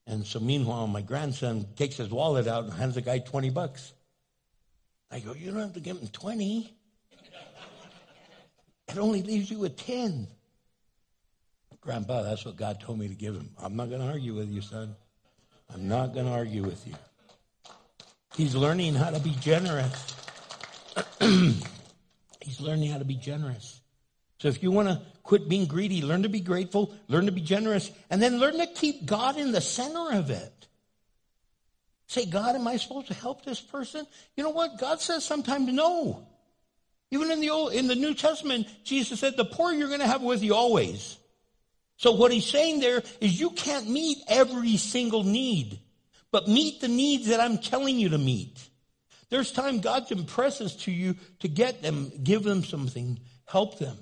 And so meanwhile, my grandson takes his wallet out and hands the guy 20 bucks. I go, you don't have to give him 20. It only leaves you with 10. Grandpa, that's what God told me to give him. I'm not going to argue with you, son. I'm not going to argue with you. He's learning how to be generous. He's learning how to be generous. So if you want to quit being greedy, learn to be grateful, learn to be generous, and then learn to keep God in the center of it. Say, God, am I supposed to help this person? You know what? God says sometimes no. Even in the old, in the New Testament, Jesus said, the poor you're going to have with you always. So what he's saying there is you can't meet every single need, but meet the needs that I'm telling you to meet. There's time God impresses to you to get them, give them something, help them.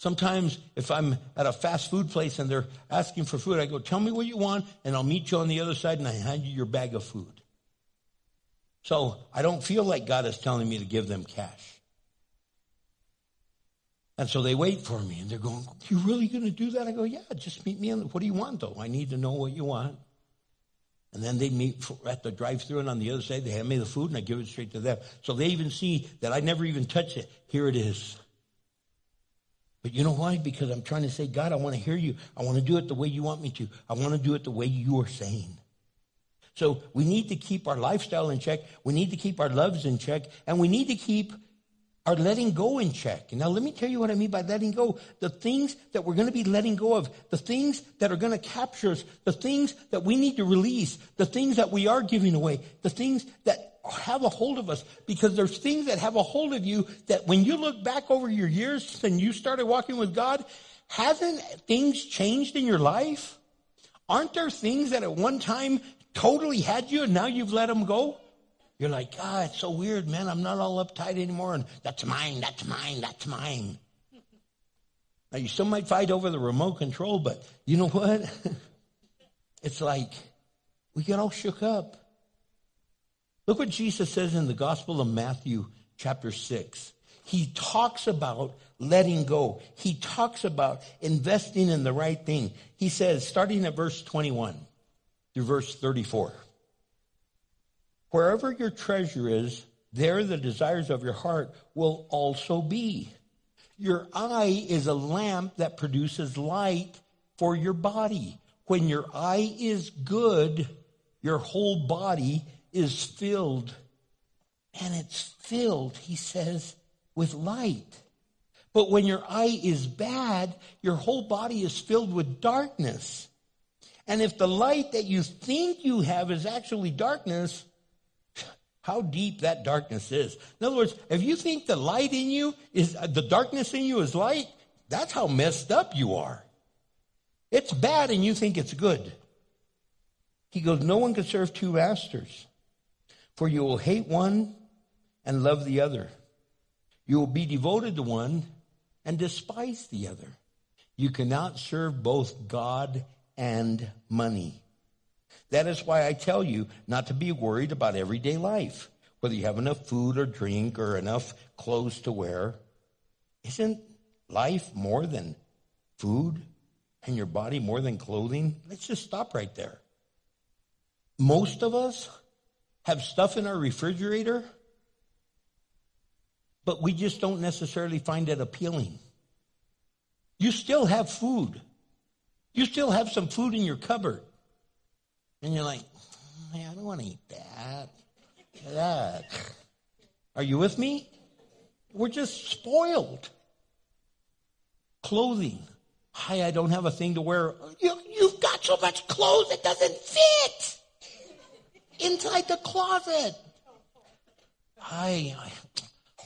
Sometimes if I'm at a fast food place and they're asking for food, I go, tell me what you want and I'll meet you on the other side and I hand you your bag of food. So I don't feel like God is telling me to give them cash. And so they wait for me and they're going, you really going to do that? I go, yeah, just meet me. In the, what do you want though? I need to know what you want. And then they meet at the drive through and on the other side, they hand me the food and I give it straight to them. So they even see that I never even touch it. Here it is. But you know why? Because I'm trying to say, God, I want to hear you. I want to do it the way you want me to. I want to do it the way you are saying. So we need to keep our lifestyle in check. We need to keep our loves in check. And we need to keep our letting go in check. Now, let me tell you what I mean by letting go. The things that we're going to be letting go of, the things that are going to capture us, the things that we need to release, the things that we are giving away, the things that have a hold of us because there's things that have a hold of you that when you look back over your years and you started walking with God, hasn't things changed in your life? Aren't there things that at one time totally had you and now you've let them go? You're like, ah, it's so weird, man. I'm not all uptight anymore. And that's mine, that's mine, that's mine. Now you still might fight over the remote control, but you know what? it's like we get all shook up. Look what Jesus says in the Gospel of Matthew, chapter 6. He talks about letting go. He talks about investing in the right thing. He says, starting at verse 21 through verse 34, wherever your treasure is, there the desires of your heart will also be. Your eye is a lamp that produces light for your body. When your eye is good, your whole body is filled, and it's filled, he says, with light. But when your eye is bad, your whole body is filled with darkness. And if the light that you think you have is actually darkness, how deep that darkness is. In other words, if you think the light in you is, uh, the darkness in you is light, that's how messed up you are. It's bad and you think it's good. He goes, no one can serve two masters. For you will hate one and love the other. You will be devoted to one and despise the other. You cannot serve both God and money. That is why I tell you not to be worried about everyday life, whether you have enough food or drink or enough clothes to wear. Isn't life more than food and your body more than clothing? Let's just stop right there. Most of us have stuff in our refrigerator, but we just don't necessarily find it appealing. You still have food. You still have some food in your cupboard. And you're like, "Hey, I don't want to eat that. That. Are you with me? We're just spoiled. Clothing. Hi, I don't have a thing to wear. You, you've got so much clothes it doesn't fit inside the closet. Hi, I,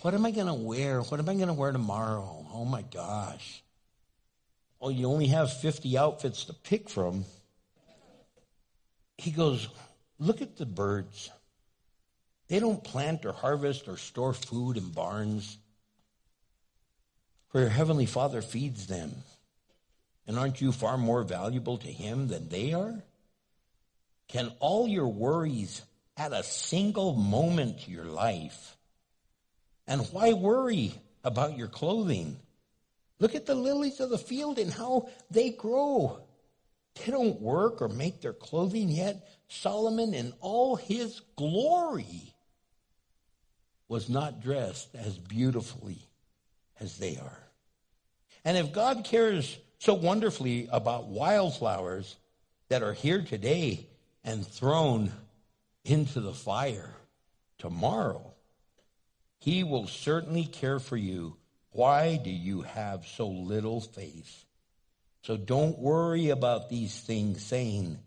what am I going to wear? What am I going to wear tomorrow? Oh my gosh. Oh, you only have 50 outfits to pick from. He goes, Look at the birds. They don't plant or harvest or store food in barns, for your heavenly Father feeds them. And aren't you far more valuable to Him than they are? Can all your worries add a single moment to your life? And why worry about your clothing? Look at the lilies of the field and how they grow. They don't work or make their clothing yet. Solomon in all his glory was not dressed as beautifully as they are. And if God cares so wonderfully about wildflowers that are here today and thrown into the fire tomorrow, he will certainly care for you. Why do you have so little faith? So don't worry about these things saying,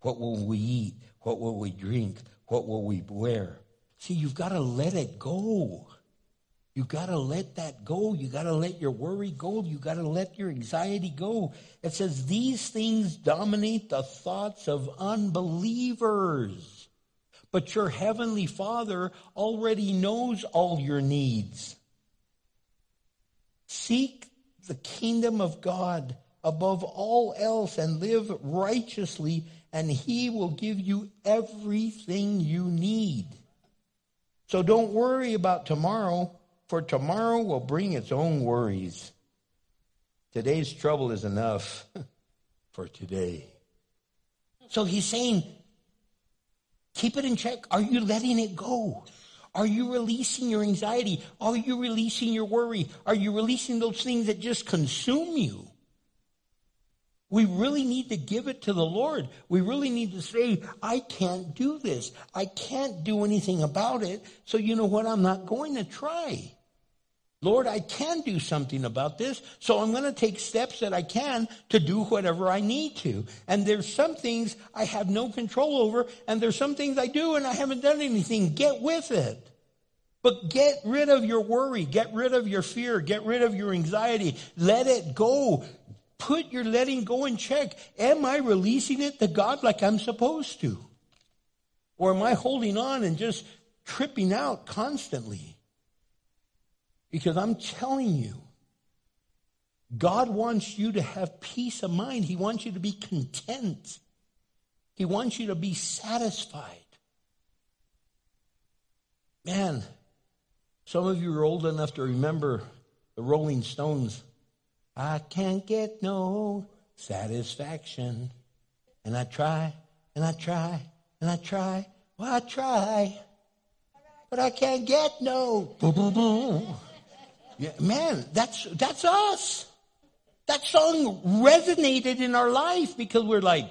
what will we eat? What will we drink? What will we wear? See, you've got to let it go. You got to let that go. You got to let your worry go. You got to let your anxiety go. It says these things dominate the thoughts of unbelievers. But your heavenly Father already knows all your needs. Seek the kingdom of God above all else and live righteously, and He will give you everything you need. So don't worry about tomorrow, for tomorrow will bring its own worries. Today's trouble is enough for today. So he's saying, keep it in check. Are you letting it go? Are you releasing your anxiety? Are you releasing your worry? Are you releasing those things that just consume you? We really need to give it to the Lord. We really need to say, I can't do this. I can't do anything about it. So you know what? I'm not going to try. Lord, I can do something about this. So I'm going to take steps that I can to do whatever I need to. And there's some things I have no control over. And there's some things I do and I haven't done anything. Get with it. But get rid of your worry. Get rid of your fear. Get rid of your anxiety. Let it go. Put your letting go in check. Am I releasing it to God like I'm supposed to? Or am I holding on and just tripping out constantly? Because I'm telling you, God wants you to have peace of mind. He wants you to be content. He wants you to be satisfied. Man, some of you are old enough to remember the Rolling Stones I can't get no satisfaction. And I try, and I try, and I try. Well, I try, but I can't get no. Man, that's, that's us. That song resonated in our life because we're like,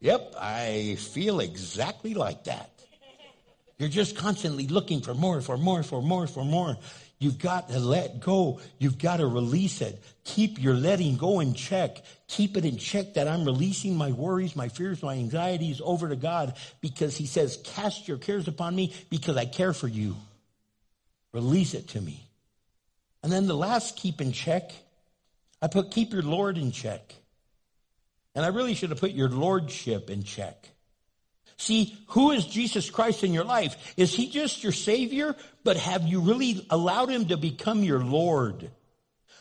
yep, I feel exactly like that. You're just constantly looking for more, for more, for more, for more. You've got to let go. You've got to release it. Keep your letting go in check. Keep it in check that I'm releasing my worries, my fears, my anxieties over to God because He says, Cast your cares upon me because I care for you. Release it to me. And then the last keep in check, I put keep your Lord in check. And I really should have put your lordship in check. See, who is Jesus Christ in your life? Is he just your savior? But have you really allowed him to become your Lord?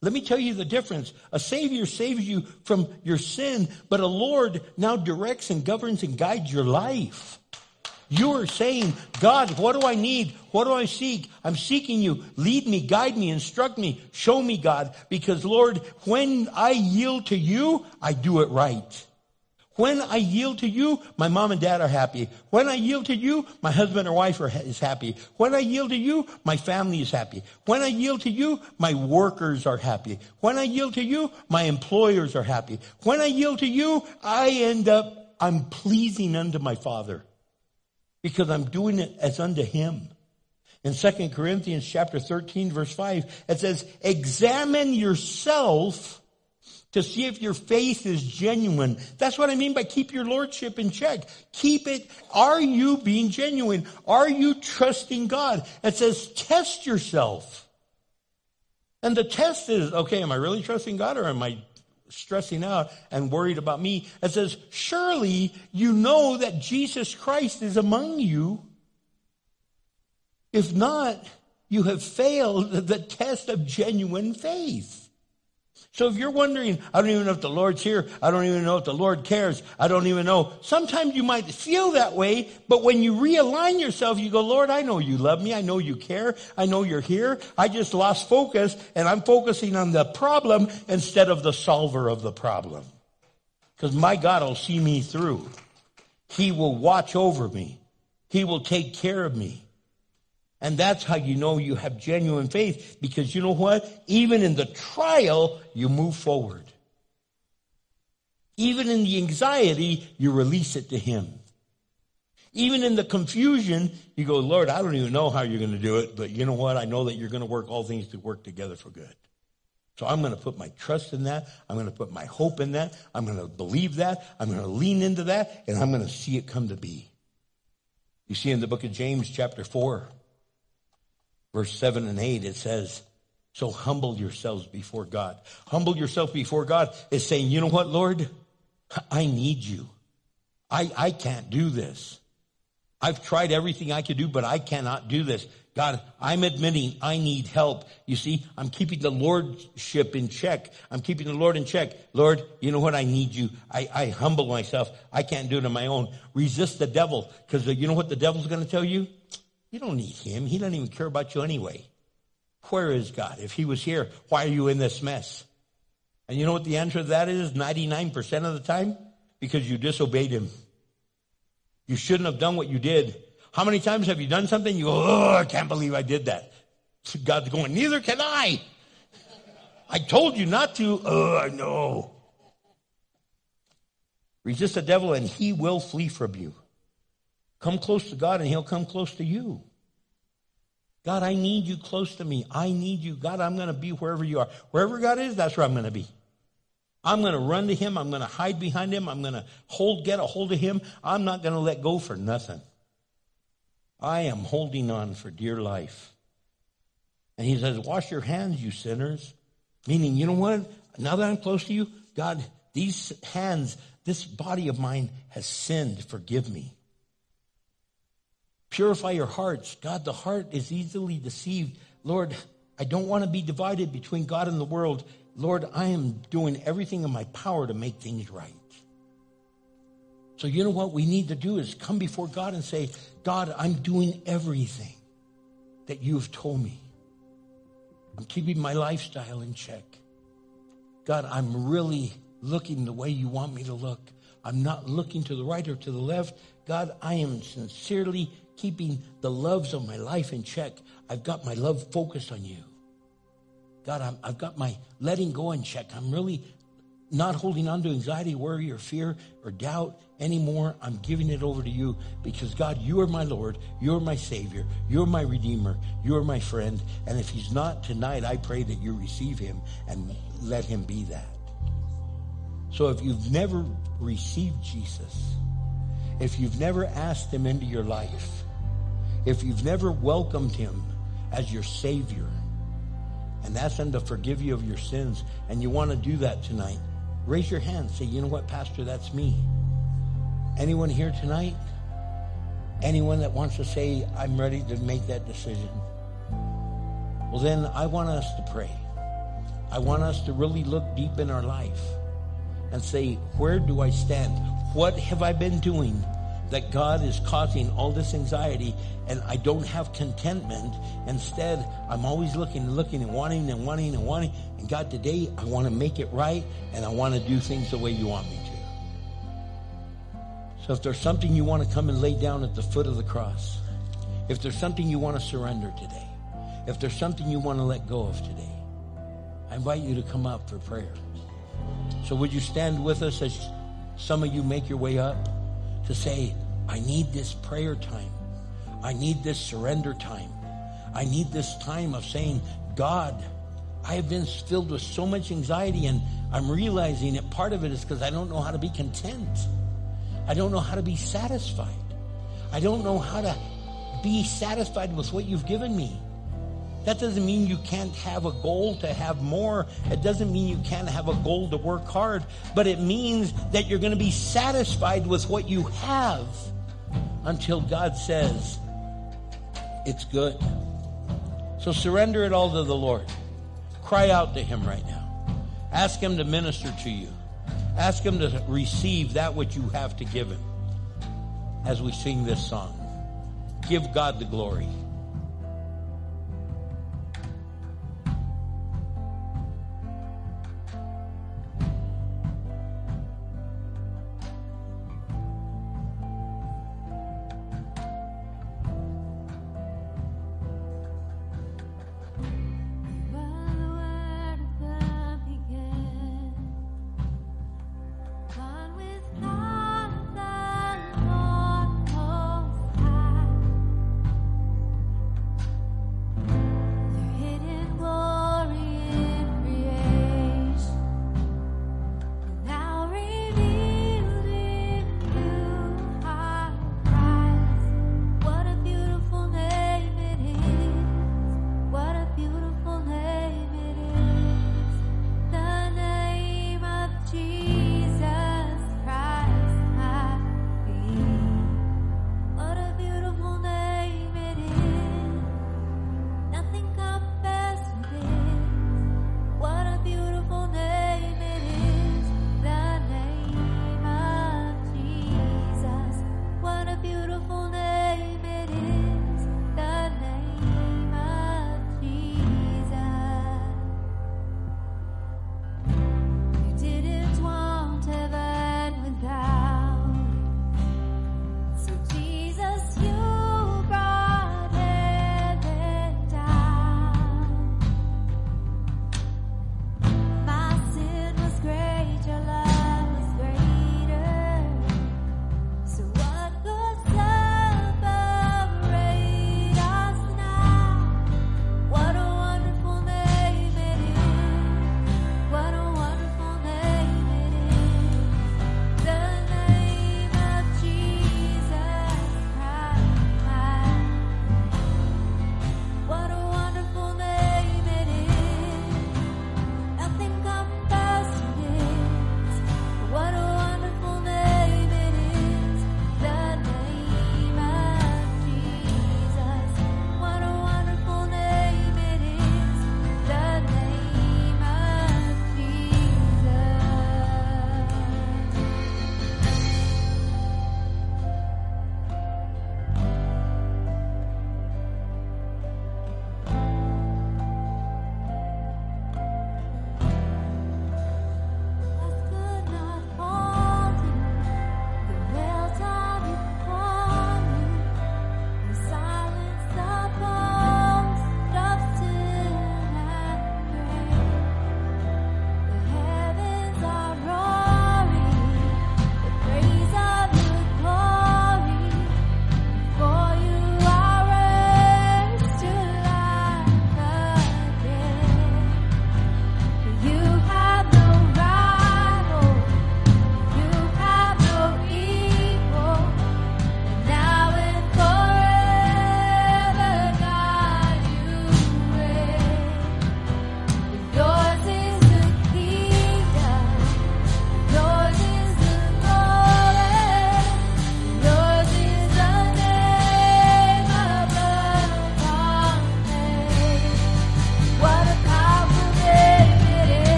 Let me tell you the difference. A savior saves you from your sin, but a Lord now directs and governs and guides your life. You're saying, God, what do I need? What do I seek? I'm seeking you. Lead me, guide me, instruct me, show me, God. Because Lord, when I yield to you, I do it right. When I yield to you, my mom and dad are happy. When I yield to you, my husband or wife are, is happy. When I yield to you, my family is happy. When I yield to you, my workers are happy. When I yield to you, my employers are happy. When I yield to you, I end up, I'm pleasing unto my Father because I'm doing it as unto Him. In 2 Corinthians chapter 13 verse 5, it says, examine yourself to see if your faith is genuine. That's what I mean by keep your lordship in check. Keep it. Are you being genuine? Are you trusting God? It says test yourself. And the test is, okay, am I really trusting God or am I stressing out and worried about me? It says, surely you know that Jesus Christ is among you. If not, you have failed the test of genuine faith. So if you're wondering, I don't even know if the Lord's here. I don't even know if the Lord cares. I don't even know. Sometimes you might feel that way, but when you realign yourself, you go, Lord, I know you love me. I know you care. I know you're here. I just lost focus and I'm focusing on the problem instead of the solver of the problem. Because my God will see me through. He will watch over me. He will take care of me. And that's how you know you have genuine faith because you know what? Even in the trial, you move forward. Even in the anxiety, you release it to Him. Even in the confusion, you go, Lord, I don't even know how you're going to do it, but you know what? I know that you're going to work all things to work together for good. So I'm going to put my trust in that. I'm going to put my hope in that. I'm going to believe that. I'm going to lean into that, and I'm going to see it come to be. You see in the book of James, chapter 4, verse 7 and 8, it says, So humble yourselves before God. Humble yourself before God is saying, You know what, Lord? I need you. I, I can't do this. I've tried everything I could do, but I cannot do this. God, I'm admitting I need help. You see, I'm keeping the Lordship in check. I'm keeping the Lord in check. Lord, you know what? I need you. I, I humble myself. I can't do it on my own. Resist the devil. Because uh, you know what the devil's going to tell you? You don't need him. He doesn't even care about you anyway. Where is God? If he was here, why are you in this mess? And you know what the answer to that is 99% of the time? Because you disobeyed him. You shouldn't have done what you did. How many times have you done something? You go, oh, I can't believe I did that. God's going, neither can I. I told you not to. Oh, know. Resist the devil and he will flee from you. Come close to God and He'll come close to you. God, I need you close to me. I need you. God, I'm going to be wherever you are. Wherever God is, that's where I'm going to be. I'm going to run to Him. I'm going to hide behind Him. I'm going to hold, get a hold of Him. I'm not going to let go for nothing. I am holding on for dear life. And He says, Wash your hands, you sinners. Meaning, you know what? Now that I'm close to you, God, these hands, this body of mine has sinned. Forgive me. Purify your hearts. God, the heart is easily deceived. Lord, I don't want to be divided between God and the world. Lord, I am doing everything in my power to make things right. So, you know what we need to do is come before God and say, God, I'm doing everything that you've told me. I'm keeping my lifestyle in check. God, I'm really looking the way you want me to look. I'm not looking to the right or to the left. God, I am sincerely keeping the loves of my life in check. I've got my love focused on you. God, i have got my letting go in check. I'm really not holding on to anxiety, worry, or fear, or doubt anymore. I'm giving it over to you because, God, you are my Lord. You're my Savior. You're my Redeemer. You're my friend. And if He's not tonight, I pray that you receive Him and let Him be that. So if you've never received Jesus, if you've never asked Him into your life, if you've never welcomed him as your Savior and asked him to forgive you of your sins, and you want to do that tonight, raise your hand. Say, you know what, Pastor, that's me. Anyone here tonight? Anyone that wants to say, I'm ready to make that decision? Well, then I want us to pray. I want us to really look deep in our life and say, where do I stand? What have I been doing that God is causing all this anxiety and I don't have contentment. Instead, I'm always looking and looking and wanting and wanting and wanting. And God, today I want to make it right and I want to do things the way you want me to. So if there's something you want to come and lay down at the foot of the cross, if there's something you want to surrender today, if there's something you want to let go of today, I invite you to come up for prayer. So would you stand with us as some of you make your way up to say, I need this prayer time. I need this surrender time. I need this time of saying, God, I have been filled with so much anxiety and I'm realizing that part of it is because I don't know how to be content. I don't know how to be satisfied. I don't know how to be satisfied with what you've given me. That doesn't mean you can't have a goal to have more. It doesn't mean you can't have a goal to work hard, but it means that you're going to be satisfied with what you have until God says it's good. So surrender it all to the Lord. Cry out to Him right now. Ask Him to minister to you. Ask Him to receive that which you have to give Him as we sing this song. Give God the glory.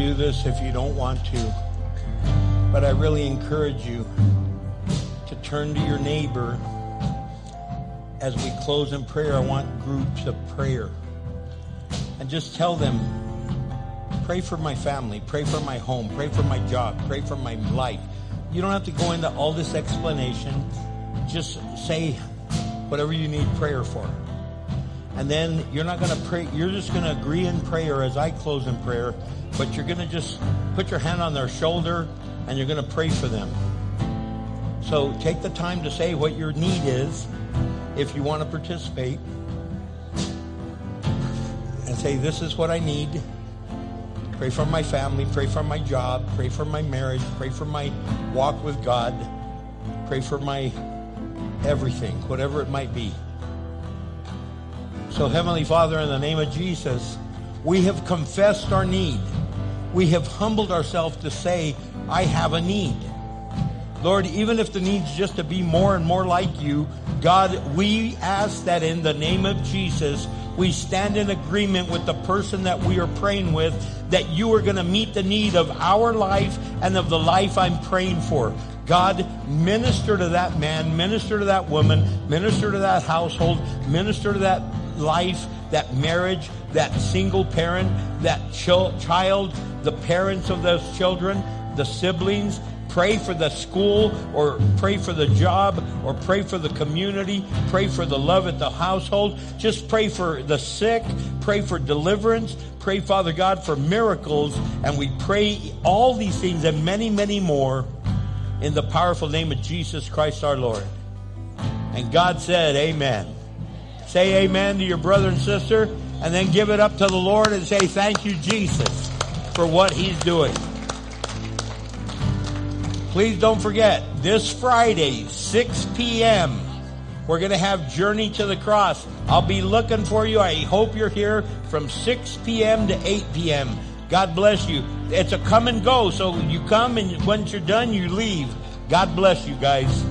Do this if you don't want to. But I really encourage you to turn to your neighbor. As we close in prayer, I want groups of prayer. And just tell them, pray for my family, pray for my home, pray for my job, pray for my life. You don't have to go into all this explanation. Just say whatever you need prayer for. And then you're not going to pray, you're just going to agree in prayer as I close in prayer, but you're going to just put your hand on their shoulder and you're going to pray for them. So take the time to say what your need is if you want to participate and say, This is what I need. Pray for my family, pray for my job, pray for my marriage, pray for my walk with God, pray for my everything, whatever it might be. So, Heavenly Father, in the name of Jesus, we have confessed our need. We have humbled ourselves to say, I have a need. Lord, even if the need's just to be more and more like you, God, we ask that in the name of Jesus, we stand in agreement with the person that we are praying with that you are going to meet the need of our life and of the life I'm praying for. God, minister to that man, minister to that woman, minister to that household, minister to that life, that marriage, that single parent, that child, the parents of those children, the siblings, pray for the school or pray for the job or pray for the community, pray for the love at the household. Just pray for the sick, pray for deliverance, pray, Father God, for miracles. And we pray all these things and many, many more in the powerful name of Jesus Christ our Lord. And God said, Amen. Say amen to your brother and sister, and then give it up to the Lord and say, Thank you, Jesus, for what He's doing. Please don't forget, this Friday, 6 p.m., we're going to have Journey to the Cross. I'll be looking for you. I hope you're here from 6 p.m. to 8 p.m. God bless you. It's a come and go, so you come and once you're done, you leave. God bless you guys.